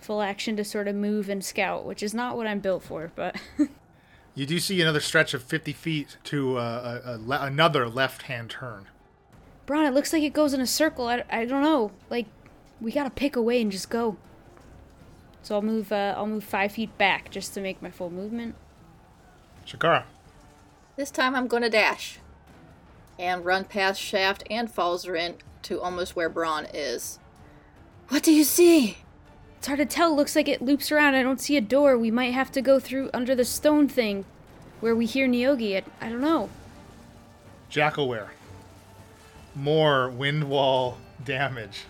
Full action to sort of move and scout, which is not what I'm built for, but You do see another stretch of 50 feet to uh, a, a le- another left hand turn. Bron, it looks like it goes in a circle. I, I don't know. Like, we gotta pick a way and just go. So I'll move. Uh, I'll move five feet back just to make my full movement. Shakara. This time I'm going to dash and run past Shaft and Falzarin to almost where Bron is. What do you see? It's hard to tell. Looks like it loops around. I don't see a door. We might have to go through under the stone thing, where we hear Neogi. I, I don't know. Jackalwere. More wind wall damage.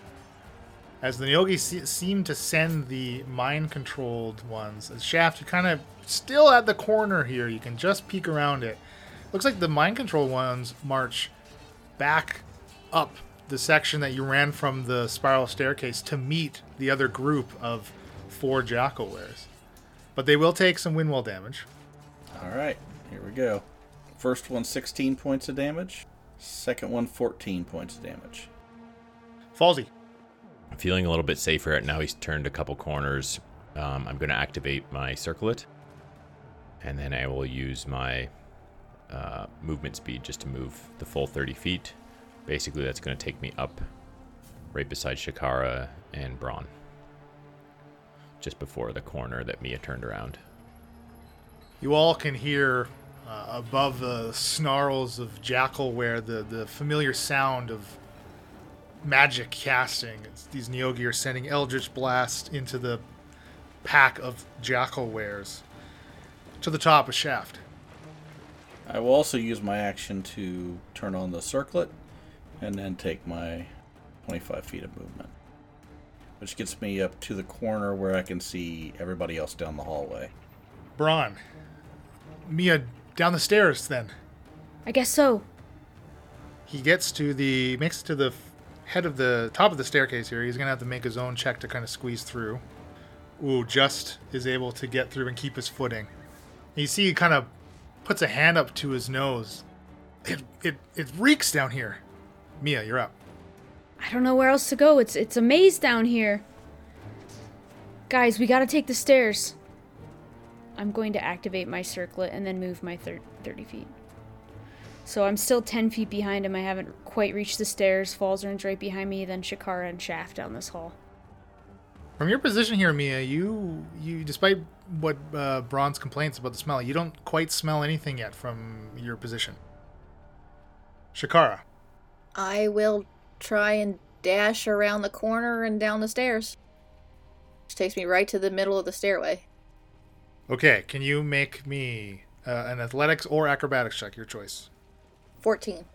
As the Neogi se- seem to send the mind controlled ones, as Shaft, kind of still at the corner here. You can just peek around it. Looks like the mind controlled ones march back up the section that you ran from the spiral staircase to meet the other group of four Jackalweres. But they will take some wind wall damage. All right, here we go. First one 16 points of damage. Second one 14 points of damage. Falsey. I'm feeling a little bit safer now. He's turned a couple corners. Um, I'm going to activate my circlet, and then I will use my uh, movement speed just to move the full 30 feet. Basically, that's going to take me up right beside Shakara and Bron, just before the corner that Mia turned around. You all can hear uh, above the snarls of Jackalwere the, the familiar sound of magic casting. It's, these Neogi are sending Eldritch Blast into the pack of Jackalwares. To the top, of shaft. I will also use my action to turn on the circlet and then take my 25 feet of movement, which gets me up to the corner where I can see everybody else down the hallway. Bron. Mia, down the stairs then. I guess so. He gets to the, makes it to the head of the top of the staircase here. He's going to have to make his own check to kind of squeeze through. Ooh, just is able to get through and keep his footing. You see, he kind of puts a hand up to his nose. It, it, it reeks down here. Mia, you're up. I don't know where else to go. It's it's a maze down here. Guys, we gotta take the stairs. I'm going to activate my circlet and then move my thir- 30 feet. So I'm still 10 feet behind him. I haven't quite reached the stairs. Falzarin's right behind me, then Shakara and Shaft down this hall. From your position here, Mia, you, you despite what uh, Bron's complaints about the smell, you don't quite smell anything yet from your position. Shakara. I will try and dash around the corner and down the stairs. Which takes me right to the middle of the stairway. Okay, can you make me uh, an athletics or acrobatics check? Your choice. 14.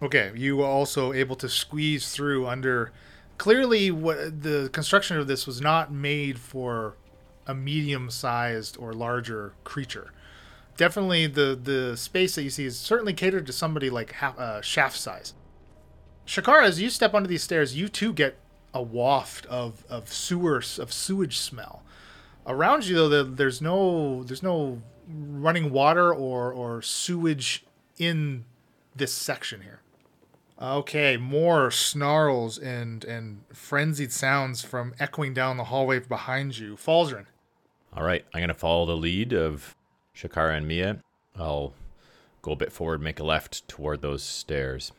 Okay, you were also able to squeeze through under. Clearly, what the construction of this was not made for a medium-sized or larger creature. Definitely, the the space that you see is certainly catered to somebody like half, uh, shaft size. Shakara, as you step onto these stairs, you too get a waft of of sewer of sewage smell. Around you, though, the, there's no there's no running water or or sewage in this section here. Okay, more snarls and and frenzied sounds from echoing down the hallway behind you. Falzarin. All right, I'm gonna follow the lead of Shakara and Mia. I'll go a bit forward, make a left toward those stairs.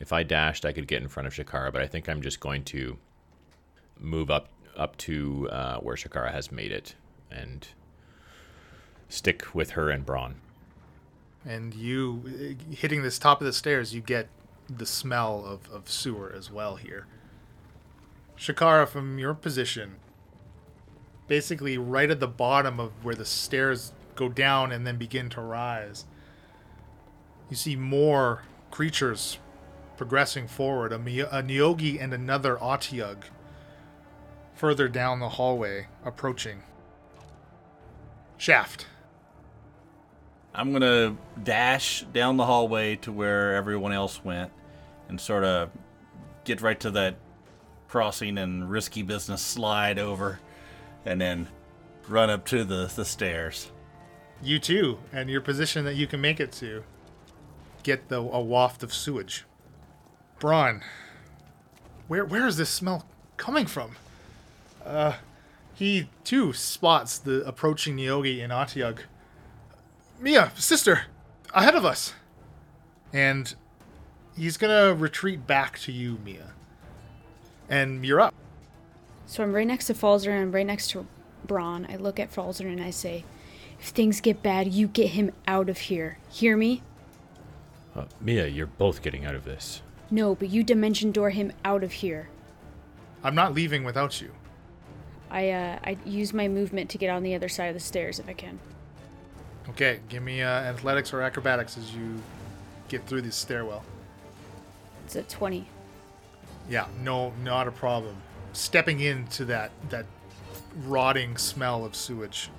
If I dashed, I could get in front of Shakara, but I think I'm just going to move up up to uh, where Shakara has made it and stick with her and Bron. And you hitting this top of the stairs, you get the smell of, of sewer as well here. Shakara, from your position, basically right at the bottom of where the stairs go down and then begin to rise, you see more creatures progressing forward a, Mi- a Neogi and another Otyugh further down the hallway approaching. Shaft. I'm gonna dash down the hallway to where everyone else went, and sort of get right to that crossing and risky business slide over, and then run up to the the stairs. You too, and your position that you can make it to. Get the a waft of sewage. Bron, where where is this smell coming from? Uh, he too spots the approaching Neogi and Otyugh. Mia, sister, ahead of us. And he's gonna retreat back to you, Mia. And you're up. So I'm right next to Falzer and I'm right next to Bron. I look at Falzer and I say, if things get bad, you get him out of here. Hear me? Uh, Mia, you're both getting out of this. No, but you dimension door him out of here. I'm not leaving without you. I uh, I use my movement to get on the other side of the stairs if I can. Okay, give me uh, athletics or acrobatics as you get through this stairwell. It's a 20. Yeah, no, not a problem. Stepping into that that rotting smell of sewage.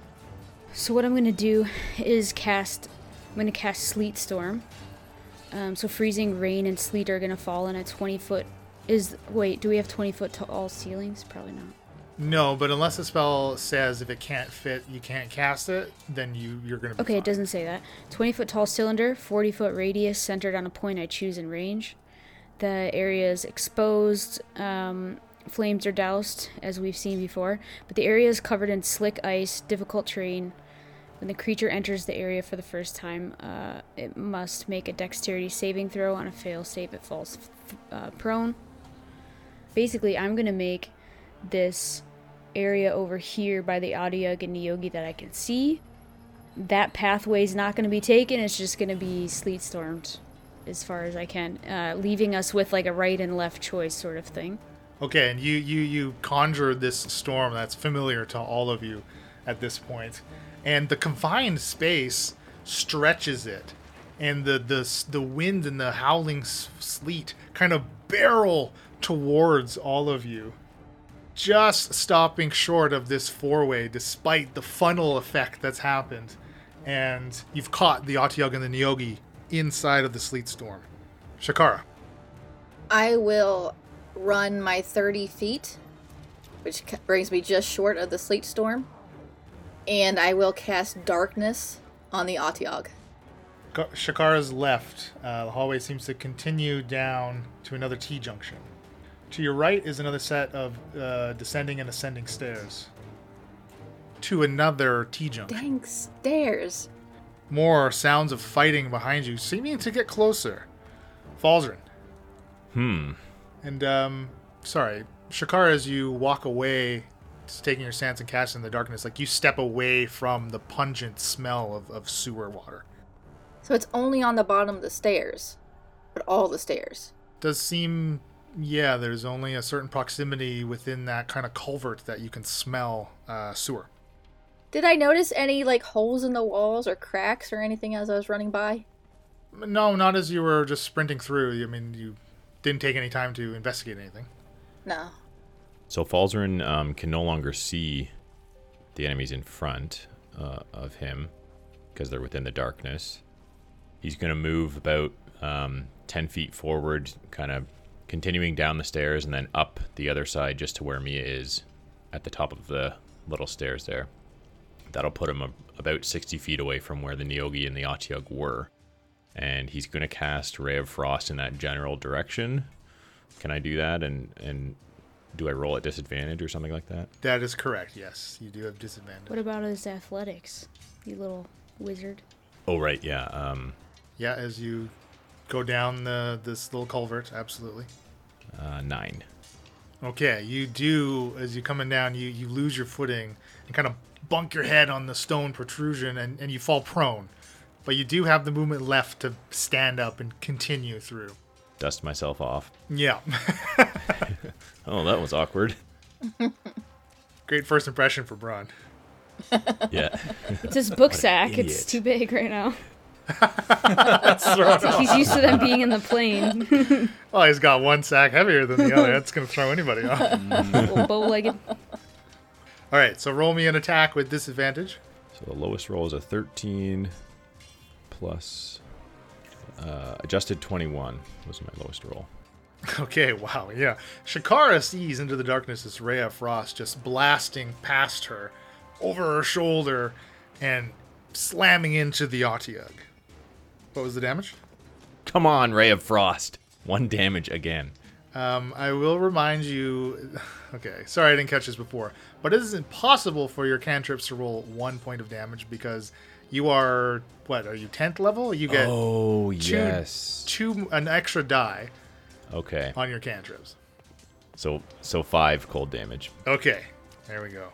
So what I'm gonna do is cast. I'm gonna cast Sleet Storm. Um, so freezing rain and sleet are gonna fall in a 20 foot. Is wait, do we have 20 foot tall ceilings? Probably not. No, but unless the spell says if it can't fit, you can't cast it, then you you're gonna. Be Okay, fine. it doesn't say that. 20 foot tall cylinder, 40 foot radius, centered on a point I choose in range. The area is exposed. Um, flames are doused, as we've seen before, but the area is covered in slick ice, difficult terrain. When the creature enters the area for the first time, uh, it must make a dexterity saving throw. On a fail save, it falls uh, prone. Basically, I'm going to make this area over here by the Otyugh and Neogi that I can see that pathway is not going to be taken. It's just going to be sleet stormed as far as I can, uh, leaving us with like a right and left choice sort of thing. Okay, and you you you conjure this storm that's familiar to all of you at this point, and the confined space stretches it, and the the the wind and the howling sleet kind of barrel towards all of you, just stopping short of this four way, despite the funnel effect that's happened, and you've caught the Otyugh and the Neogi inside of the sleet storm. Shakara. I will run my 30 feet, which brings me just short of the sleet storm, and I will cast darkness on the Otyugh. Ka- Shakara's left. Uh, the hallway seems to continue down to another T junction. To your right is another set of uh, descending and ascending stairs. To another T junction. Dang stairs. More sounds of fighting behind you, seeming to get closer. Falzarin. Hmm. And, um, sorry, Shakara, as you walk away, just taking your stance and casting in the darkness, like you step away from the pungent smell of, of sewer water. So it's only on the bottom of the stairs, but all the stairs. does seem yeah there's only a certain proximity within that kind of culvert that you can smell uh, sewer Did I notice any like holes in the walls or cracks or anything as I was running by? No, not as you were just sprinting through. I mean, you didn't take any time to investigate anything. No. So Falzarin um, can no longer see the enemies in front uh, of him because they're within the darkness. He's going to move about um, 10 feet forward, kind of continuing down the stairs and then up the other side just to where Mia is at the top of the little stairs there. That'll put him about 60 feet away from where the Neogi and the Otyugh were. And he's going to cast Ray of Frost in that general direction. Can I do that? And, and do I roll at disadvantage or something like that? That is correct. Yes, you do have disadvantage. What about his athletics? You little wizard. Oh, right, yeah. Um, Yeah, as you go down the this little culvert, absolutely. uh, nine. Okay, you do as you're coming down, you you lose your footing and kind of bunk your head on the stone protrusion, and and you fall prone. But you do have the movement left to stand up and continue through. Dust myself off. Yeah, Oh, that was awkward. great first impression for Bron. Yeah. It's his book sack. It's too big right now. He's used to them being in the plane. well, he's got one sack heavier than the other. That's gonna throw anybody off. bow-legged. All right, so roll me an attack with disadvantage. So the lowest roll is a 13 plus uh, adjusted 21 was my lowest roll. Okay, wow, yeah. Shakara sees into the darkness this ray of frost just blasting past her, over her shoulder, and slamming into the Otyugh. What was the damage? Come on, Ray of Frost. One damage again. Um, I will remind you. Okay, sorry I didn't catch this before, but it is impossible for your cantrips to roll one point of damage because you are what? Are you tenth level? You get Oh, two, yes. two an extra die Okay. on your cantrips. So so 5 cold damage. Okay, there we go.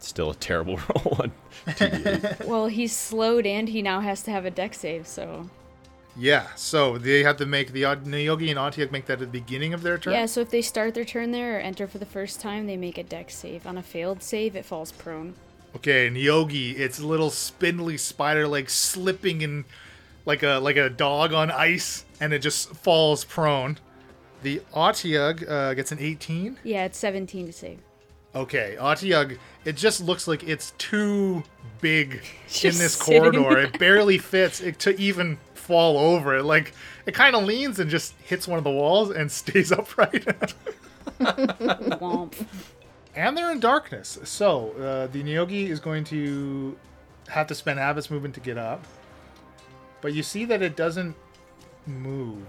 Still a terrible roll on Well, he's slowed and he now has to have a deck save, so. Yeah, so they have to make the Od- Neogi and Otyugh make that at the beginning of their turn. Yeah, so if they start their turn there or enter for the first time, they make a deck save. On a failed save, it falls prone. Okay, and Yogi, its a little spindly spider leg slipping in like a like a dog on ice, and it just falls prone. The Otyugh uh, gets an 18. Yeah, it's 17 to save. Okay, Otyugh, it just looks like it's too big in this corridor. it barely fits it to even fall over. It like it kind of leans and just hits one of the walls and stays upright. Womp. And they're in darkness. So uh, the Neogi is going to have to spend its movement to get up. But you see that it doesn't move.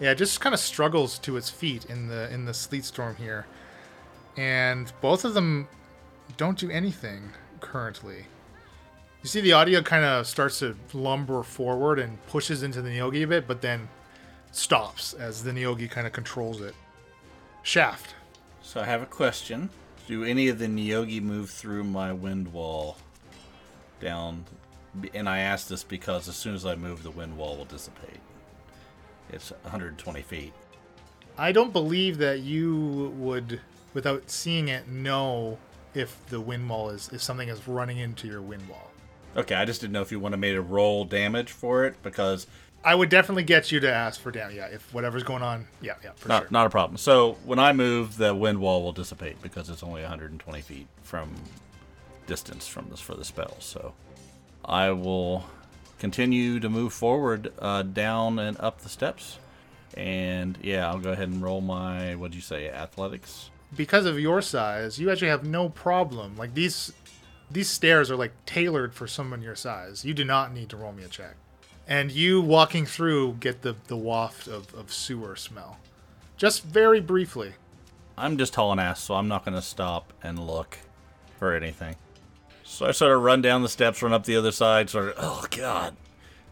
Yeah, it just kind of struggles to its feet in the in the sleet storm here. And both of them don't do anything currently. You see the Otyugh kind of starts to lumber forward and pushes into the Neogi a bit, but then stops as the Neogi kind of controls it. Shaft. So I have a question. Do any of the Neogi move through my wind wall down? And I ask this because as soon as I move, the wind wall will dissipate. It's 120 feet. I don't believe that you would, without seeing it, know if the wind wall is if something is running into your wind wall. Okay, I just didn't know if you wanted me to roll damage for it because I would definitely get you to ask for damage. Yeah, if whatever's going on. Yeah, yeah, for not, sure. not a problem. So when I move, the wind wall will dissipate because it's only 120 feet from distance from this for the spell. So I will continue to move forward uh, down and up the steps. And yeah, I'll go ahead and roll my what'd you say, athletics? because of your size, you actually have no problem. Like these these stairs are like tailored for someone your size. You do not need to roll me a check. And you walking through get the, the waft of, of sewer smell. Just very briefly. I'm just hauling ass, so I'm not going to stop and look for anything. So I sort of run down the steps, run up the other side, sort of, oh god,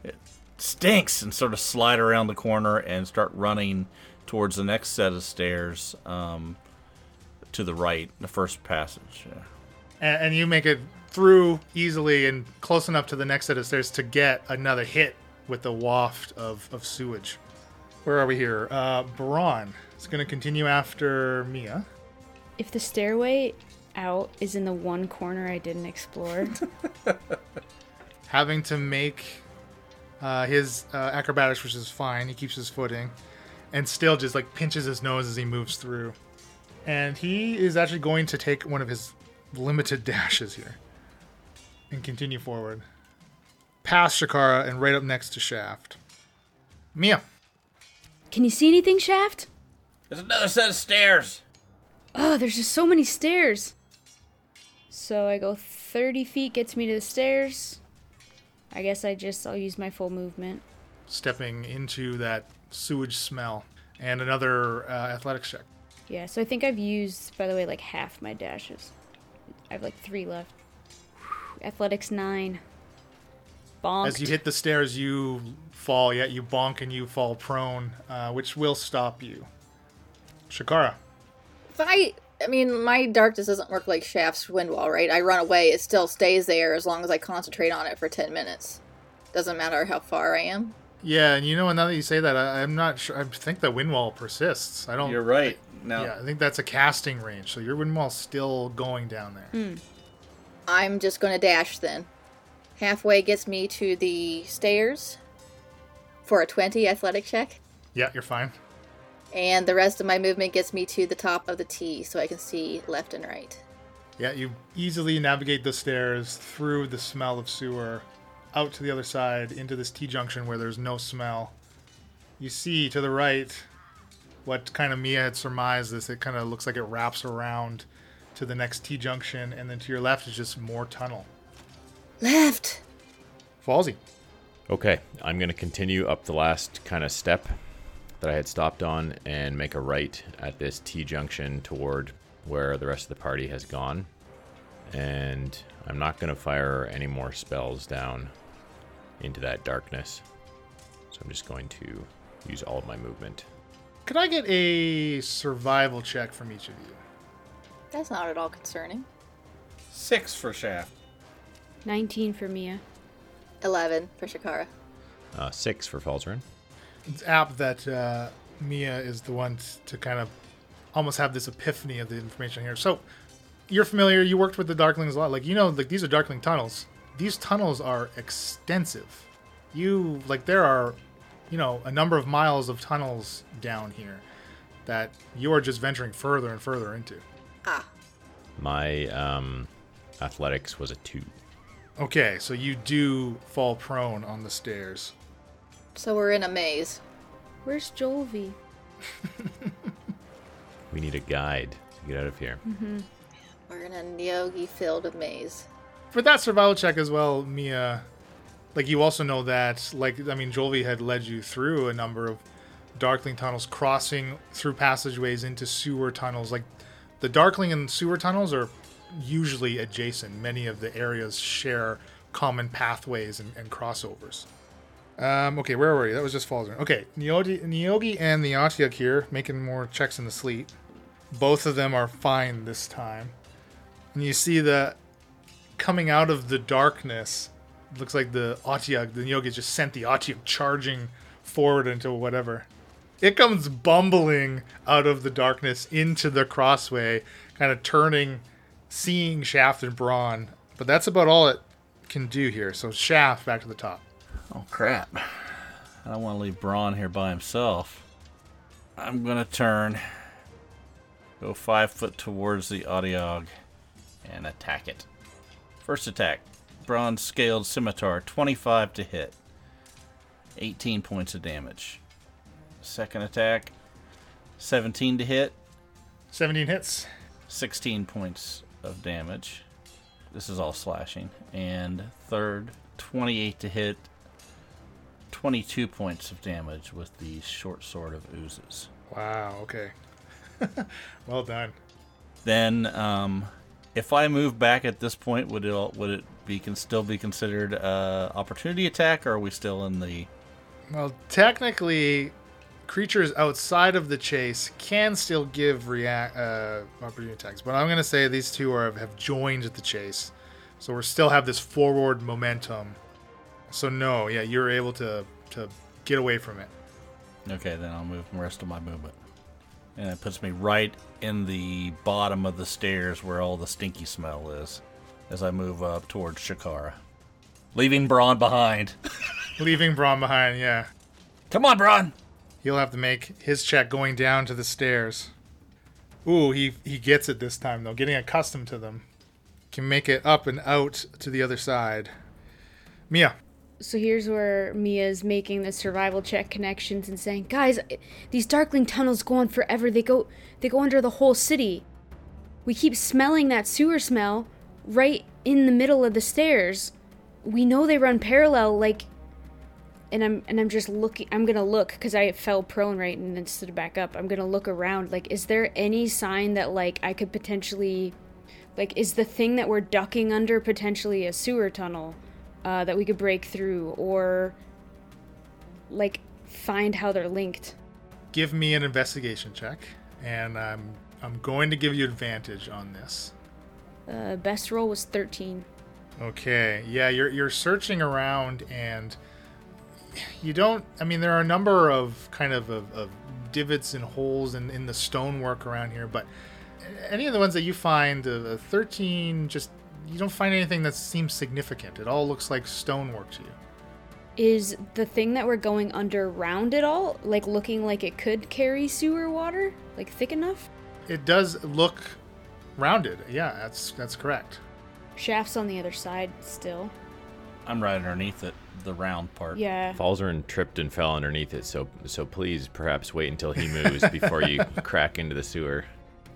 it stinks, and sort of slide around the corner and start running towards the next set of stairs um, to the right, the first passage. Yeah. and, and you make it through easily and close enough to the next set of stairs to get another hit with the waft of, of sewage. Where are we here? Uh, Braun is going to continue after Mia. If the stairway out is in the one corner I didn't explore, having to make Uh, his uh, acrobatics, which is fine, he keeps his footing, and still just like pinches his nose as he moves through. And he is actually going to take one of his limited dashes here and continue forward. Past Shakara and right up next to Shaft. Mia. Can you see anything, Shaft? There's another set of stairs. Oh, there's just so many stairs. So I go 30 feet, gets me to the stairs. I guess I just, I'll use my full movement. stepping into that sewage smell. And another uh, athletics check. Yeah, so I think I've used, by the way, like half my dashes. I have like three left. Athletics 9. Bonked. As you hit the stairs, you fall. Yeah, you bonk and you fall prone, uh, which will stop you. Shakara. If I, I mean, my darkness doesn't work like Shaft's wind wall, right? I run away, it still stays there as long as I concentrate on it for 10 minutes. Doesn't matter how far I am. Yeah, and you know, now that you say that, I, I'm not sure. I think the wind wall persists. I don't. You're right. Now, Yeah, I think that's a casting range, so your wind wall's still going down there. I'm just gonna dash then. Halfway gets me to the stairs for a 20 athletic check. Yeah, you're fine. And the rest of my movement gets me to the top of the T so I can see left and right. Yeah, you easily navigate the stairs through the smell of sewer, out to the other side into this T junction where there's no smell. You see to the right what kind of Mia had surmised this. It kind of looks like it wraps around to the next T junction, and then to your left is just more tunnel. Left! Falsy. Okay, I'm going to continue up the last kind of step that I had stopped on and make a right at this T junction toward where the rest of the party has gone. And I'm not going to fire any more spells down into that darkness. So I'm just going to use all of my movement. Could I get a survival check from each of you? That's not at all concerning. six for Shaft. 19 for Mia. 11 for Shakara. Uh, six for Falzarin. It's apt that uh, Mia is the one t- to kind of almost have this epiphany of the information here. So, you're familiar. You worked with the Darklings a lot. Like you know, like these are Darkling tunnels. These tunnels are extensive. You like there are, you know, a number of miles of tunnels down here that you are just venturing further and further into. Ah, My um, athletics was a two. Okay, so you do fall prone on the stairs. so we're in a maze. Where's Jolvi? We need a guide to get out of here. Mm-hmm. We're in a Nyogi filled maze. for that survival check as well, Mia, like you also know that, like I mean, Jolvi had led you through a number of Darkling tunnels, crossing through passageways into sewer tunnels. Like the Darkling and sewer tunnels are usually adjacent. Many of the areas share common pathways and, and crossovers. Um, okay, where were you? That was just Falzarin. Okay, Neogi, and the Otyugh here making more checks in the sleep. Both of them are fine this time. And you see that coming out of the darkness, looks like the Otyugh, the Neogi just sent the Otyugh charging forward into whatever. It comes bumbling out of the darkness into the crossway, kind of turning, seeing Shaft and Bron. But that's about all it can do here. So Shaft back to the top. Oh crap! I don't want to leave Bron here by himself. I'm gonna turn, go five foot towards the Otyugh, and attack it. First attack, bronze scaled scimitar, 25 to hit, 18 points of damage. Second attack, 17 to hit, 17 hits. 16 points of damage. This is all slashing. And third, 28 to hit, 22 points of damage with the short sword of oozes. Wow, okay. well done. Then, um, if I move back at this point, would it would it be can still be considered uh, opportunity attack, or are we still in the? Well, technically, creatures outside of the chase can still give react uh, opportunity attacks, but I'm gonna say these two are have joined the chase, so we still have this forward momentum. So no, yeah, you're able to to get away from it. Okay, then I'll move the rest of my movement, and it puts me right in the bottom of the stairs where all the stinky smell is, as I move up towards Shakara, leaving Bron behind. Leaving Bron behind, yeah. Come on, Bron. He'll have to make his check going down to the stairs. Ooh, he he gets it this time though. Getting accustomed to them. Can make it up and out to the other side. Mia. So here's where Mia's making the survival check connections and saying, "Guys, these darkling tunnels go on forever. They go they go under the whole city. We keep smelling that sewer smell right in the middle of the stairs. We know they run parallel like and I'm and I'm just looking I'm to look cuz I fell prone right and then stood back up. I'm to look around like is there any sign that like I could potentially like is the thing that we're ducking under potentially a sewer tunnel uh, that we could break through or like find how they're linked? Give me an investigation check and I'm I'm going to give you advantage on this. Uh, best roll was 13. Okay. Yeah, you're you're searching around and you don't I mean there are a number of kind of, of, of divots and holes in, in the stonework around here, but any of the ones that you find, uh, uh 13 just you don't find anything that seems significant. It all looks like stonework to you. Is the thing that we're going under round at all? Like looking like it could carry sewer water? Like thick enough? It does look rounded. Yeah, that's that's correct. Shaft's on the other side still. I'm right underneath it, the round part. Yeah. Falzarin tripped and fell underneath it, so so please perhaps wait until he moves before you crack into the sewer.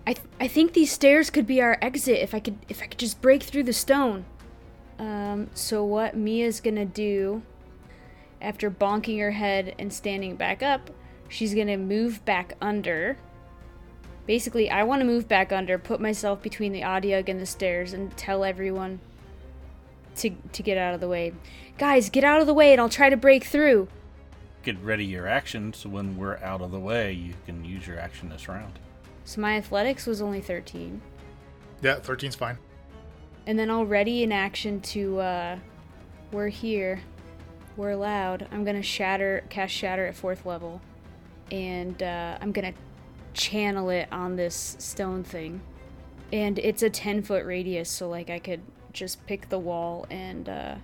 I th- I think these stairs could be our exit if I could if I could just break through the stone. Um so what Mia's going to do after bonking her head and standing back up, she's going to move back under. Basically, I want to move back under, put myself between the Otyugh and the stairs and tell everyone to to get out of the way. Guys, get out of the way and I'll try to break through. Get ready your action so when we're out of the way, you can use your action this round. So my athletics was only 13. Yeah, 13's fine. And then already in action to uh we're here. We're loud. I'm gonna shatter cast shatter at fourth level. And uh, I'm gonna channel it on this stone thing. And it's a ten foot radius, so like I could just pick the wall and uh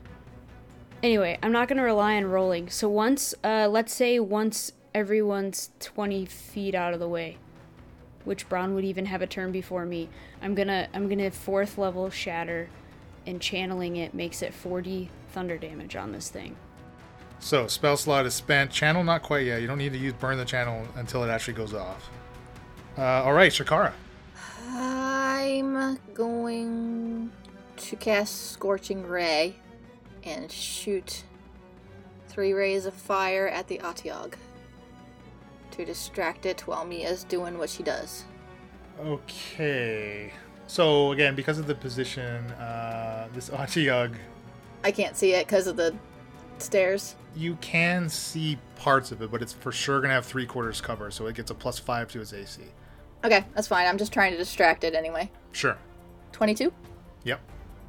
Anyway, I'm not gonna rely on rolling. So once uh let's say once everyone's twenty feet out of the way which Bron would even have a turn before me. I'm gonna I'm gonna fourth level shatter, and channeling it makes it 40 thunder damage on this thing. So spell slot is spent. Channel not quite yet. You don't need to use burn the channel until it actually goes off. Uh, all right, Shakara. I'm going to cast Scorching Ray and shoot three rays of fire at the Otyugh to distract it while Mia's doing what she does. Okay. So again, because of the position, uh, this Otyugh, I can't see it because of the stairs. you can see parts of it, but it's for sure gonna have three quarters cover, so it gets a plus five to its AC. Okay, that's fine. I'm just trying to distract it anyway. Sure. 22 Yep.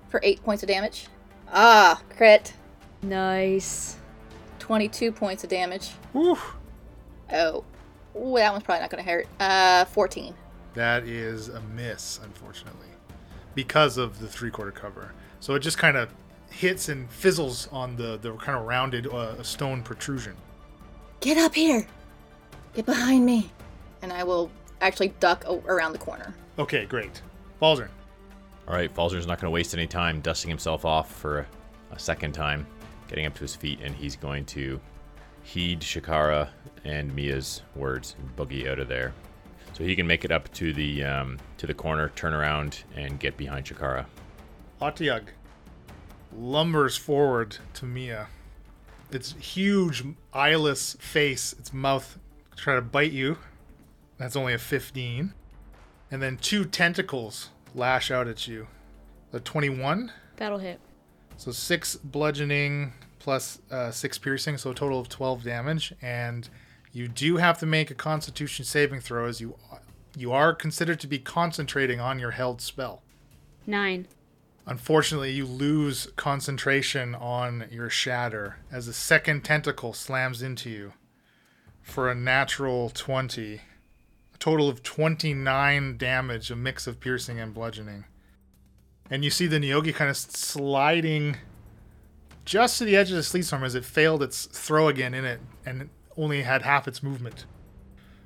For 8 points of damage. Ah, crit. Nice. 22 points of damage. Whew. Oh. Ooh, that one's probably not going to hurt. Uh, 14. That is a miss, unfortunately, because of the three quarter cover. So it just kind of hits and fizzles on the the kind of rounded uh, stone protrusion. Get up here! Get behind me! And I will actually duck around the corner. Okay, great. Baldrin. All right, Falzer's not going to waste any time dusting himself off for a, second time, getting up to his feet, and he's going to heed Shakara and Mia's words and boogie out of there. So he can make it up to the um, to the corner, turn around, and get behind Shakara. Otyugh lumbers forward to Mia. Its huge, eyeless face, its mouth try to bite you. That's only a 15. And then two tentacles lash out at you. The 21. That'll hit. So six bludgeoning plus uh, six piercing, so a total of 12 damage. And you do have to make a constitution saving throw as you, you are considered to be concentrating on your held spell. Nine. Unfortunately, you lose concentration on your shatter as a second tentacle slams into you for a natural 20. Total of 29 damage, a mix of piercing and bludgeoning. And you see the Nyogi kind of sliding just to the edge of the sleet storm as it failed its throw again in it and only had half its movement.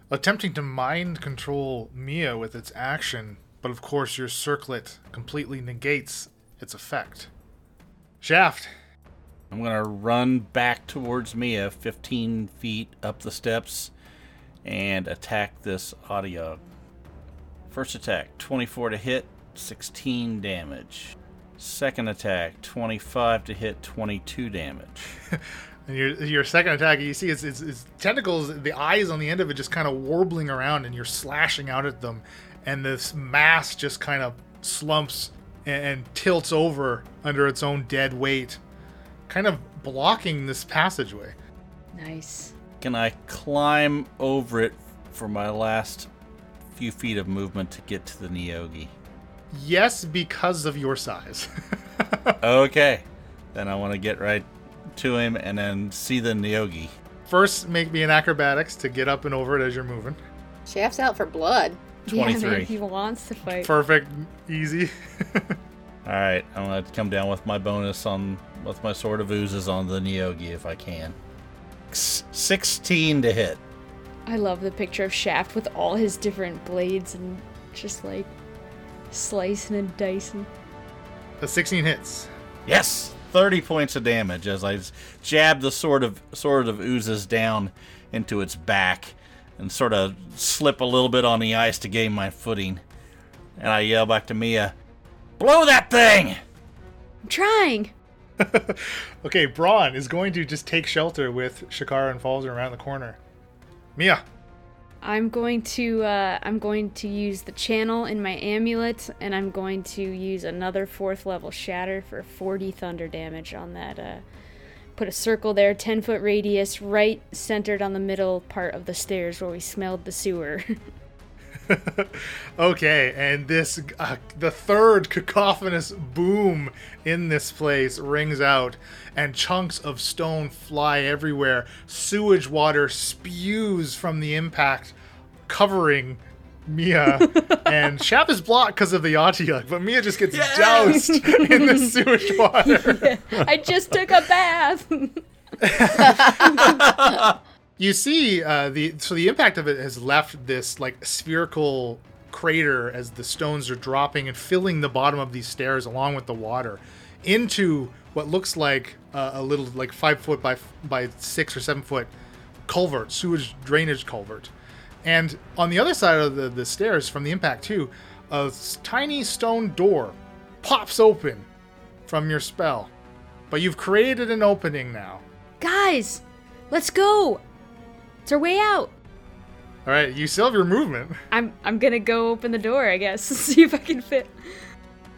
Attempting to mind control Mia with its action, but of course your circlet completely negates its effect. Shaft, I'm gonna run back towards Mia, 15 feet up the steps, and attack this Otyugh. First attack, 24 to hit, 16 damage. Second attack, 25 to hit, 22 damage. And your your second attack, you see its, its, its tentacles, the eyes on the end of it just kind of warbling around, and you're slashing out at them, and this mass just kind of slumps and, and tilts over under its own dead weight, kind of blocking this passageway. Nice. Can I climb over it for my last few feet of movement to get to the Neogi? Yes, because of your size. Okay. Then I want to get right to him and then see the Neogi. First, make me an acrobatics to get up and over it as you're moving. Shaft's out for blood. Yeah, 23. man, he wants to fight. Perfect, easy. All right, I'm gonna come down with my bonus on with my sword of oozes on the Neogi if I can. S- Sixteen to hit. I love the picture of Shaft with all his different blades and just like slicing and dicing. the 16 hits. Yes, thirty points of damage as I jab the sword of sword of oozes down into its back and sort of slip a little bit on the ice to gain my footing. And I yell back to Mia, "Blow that thing!" I'm trying. Okay, Bron is going to just take shelter with Shakara and Falzer around the corner. Mia, I'm going to uh, I'm going to use the channel in my amulet, and I'm going to use another fourth level shatter for 40 thunder damage on that. Uh, put a circle there, 10 foot radius, right centered on the middle part of the stairs where we smelled the sewer. Okay, and this uh, the third cacophonous boom in this place rings out, and chunks of stone fly everywhere. Sewage water spews from the impact, covering Mia. and Shaft is blocked because of the Otyugh, but Mia just gets doused in the sewage water. I just took a bath. You see, uh, the so the impact of it has left this like spherical crater as the stones are dropping and filling the bottom of these stairs along with the water into what looks like uh, a little like five foot by by six or seven foot culvert, sewage drainage culvert. And on the other side of the, the stairs from the impact too, a tiny stone door pops open from your spell. But you've created an opening now. Guys, let's go. It's our way out. All right, you still have your movement. I'm I'm gonna go open the door, I guess, see if I can fit.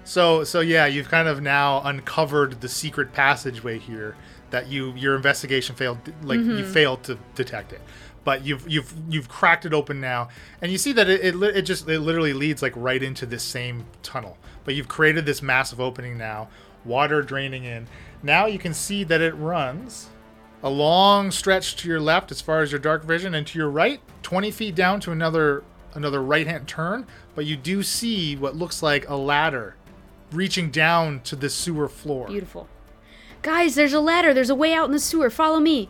So so yeah, you've kind of now uncovered the secret passageway here that you your investigation failed like you mm-hmm. failed to detect it. But you've you've you've cracked it open now, and you see that it, it, it just it literally leads like right into this same tunnel. But you've created this massive opening now, water draining in. Now you can see that it runs a long stretch to your left as far as your dark vision, and to your right, 20 feet down to another another right hand turn. But you do see what looks like a ladder reaching down to the sewer floor. Beautiful. Guys, there's a ladder. There's a way out in the sewer. Follow me.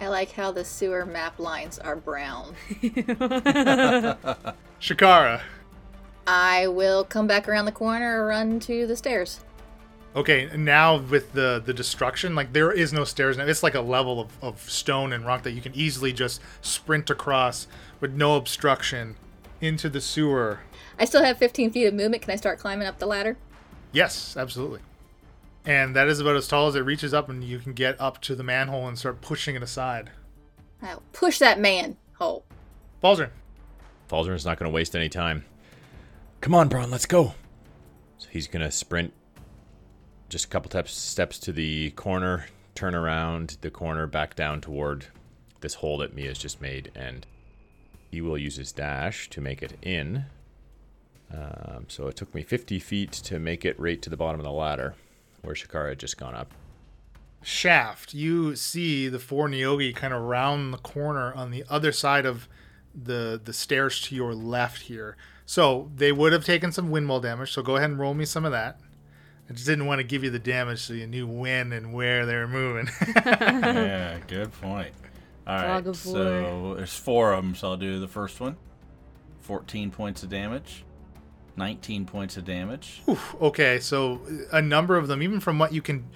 I like how the sewer map lines are brown. Shakara. I will come back around the corner or run to the stairs. Okay, now with the the destruction, like there is no stairs now. It's like a level of, of stone and rock that you can easily just sprint across with no obstruction into the sewer. I still have 15 feet of movement. Can I start climbing up the ladder? Yes, absolutely. And that is about as tall as it reaches up, and you can get up to the manhole and start pushing it aside. I'll push that man hole. Baldrin. Falzarin's not going to waste any time. Come on, Bron, let's go. So he's going to sprint just a couple steps, steps to the corner, turn around the corner, back down toward this hole that Mia's just made, and he will use his dash to make it in. Um, so it took me 50 feet to make it right to the bottom of the ladder where Shakara had just gone up. shaft, you see the four Neogi kind of round the corner on the other side of the the stairs to your left here. So they would have taken some wind wall damage. So go ahead and roll me some of that. I just didn't want to give you the damage so you knew when and where they were moving. yeah, good point. All right, Dog of so there's four of them, so I'll do the first one. 14 points of damage. 19 points of damage. Oof, okay, so a number of them, even from what you can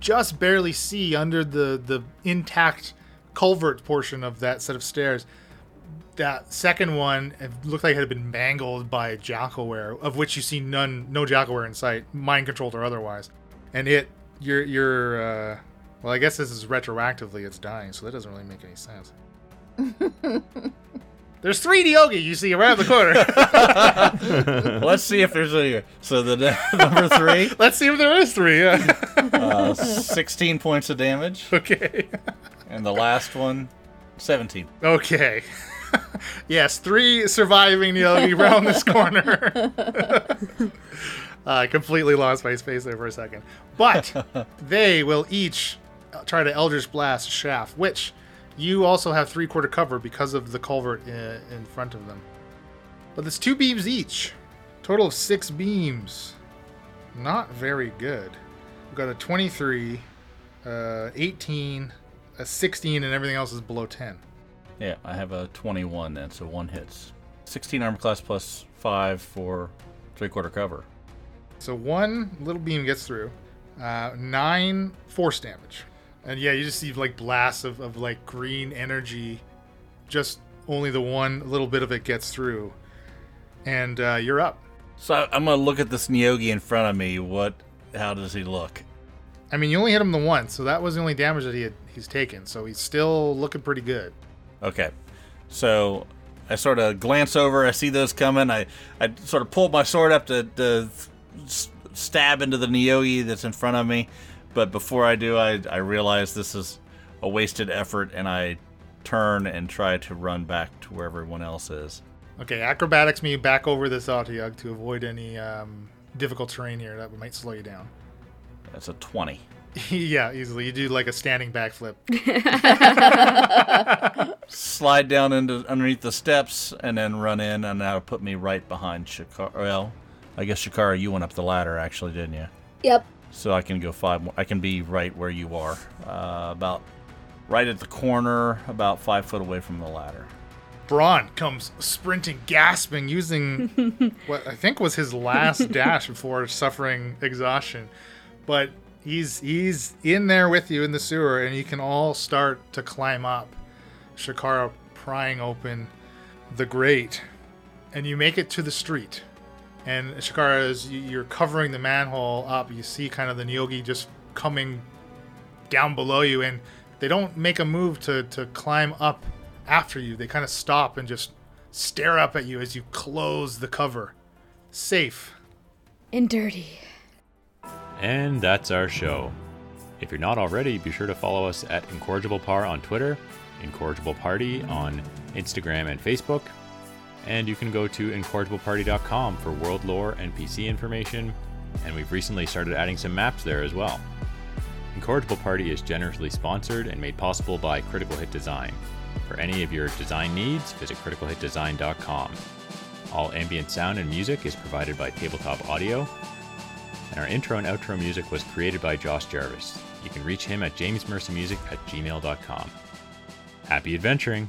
just barely see under the the intact culvert portion of that set of stairs, that second one it looked like it had been mangled by jackalwere, of which you see none, no jackalwere in sight, mind controlled or otherwise. And it, you're, you're, uh, well, I guess this is retroactively it's dying, so that doesn't really make any sense. There's three Neogi you see around the corner. Let's see if there's a. So the number three, Let's see if there is three. Yeah. uh, 16 points of damage. okay. And the last one, 17. Okay. yes, three surviving Neogi around this corner. I completely lost my space there for a second. But they will each try to Eldritch Blast Shaft, which you also have three quarter cover because of the culvert in, in front of them. But it's two beams each. Total of six beams. Not very good. We've got a 23, uh, 18, a 16, and everything else is below 10. Yeah, I have a 21 then, so one hits. 16 armor class plus 5 for three quarter cover. So one little beam gets through. Uh, nine force damage. And yeah, you just see like blasts of, of like green energy. Just only the one little bit of it gets through. And uh, you're up. So I'm gonna look at this Neogi in front of me. What? How does he look? I mean, you only hit him the once, so that was the only damage that he had, he's taken. So he's still looking pretty good. Okay, so I sort of glance over. I see those coming. I I sort of pull my sword up to, to s- stab into the Neogi that's in front of me. But before I do, I I realize this is a wasted effort, and I turn and try to run back to where everyone else is. Okay, acrobatics me back over this Otyugh to avoid any um, difficult terrain here that might slow you down. That's a 20. yeah, easily. You do like a standing backflip. slide down into underneath the steps and then run in, and that'll put me right behind Shakara. Well, I guess Shakara, you went up the ladder actually, didn't you? Yep. So I can go five. More, I can be right where you are, uh, about right at the corner, about five foot away from the ladder. Bron comes sprinting, gasping, using what I think was his last dash before suffering exhaustion. But he's he's in there with you in the sewer, and you can all start to climb up. Shakara prying open the grate, and you make it to the street. And Shakara, as you- you're covering the manhole up, you see kind of the Neogi just coming down below you, and they don't make a move to to climb up after you. They kind of stop and just stare up at you as you close the cover. Safe. And dirty. And that's our show. If you're not already, be sure to follow us at IncorrigiblePar on Twitter, IncorrigibleParty on Instagram and Facebook, and you can go to incorrigibleparty.com for world lore and PC information, and we've recently started adding some maps there as well. Incorrigible Party is generously sponsored and made possible by Critical Hit Design. For any of your design needs, visit criticalhitdesign.com. All ambient sound and music is provided by Tabletop Audio, and our intro and outro music was created by Josh Jarvis. You can reach him at jamesmercymusic at gmail.com. Happy adventuring!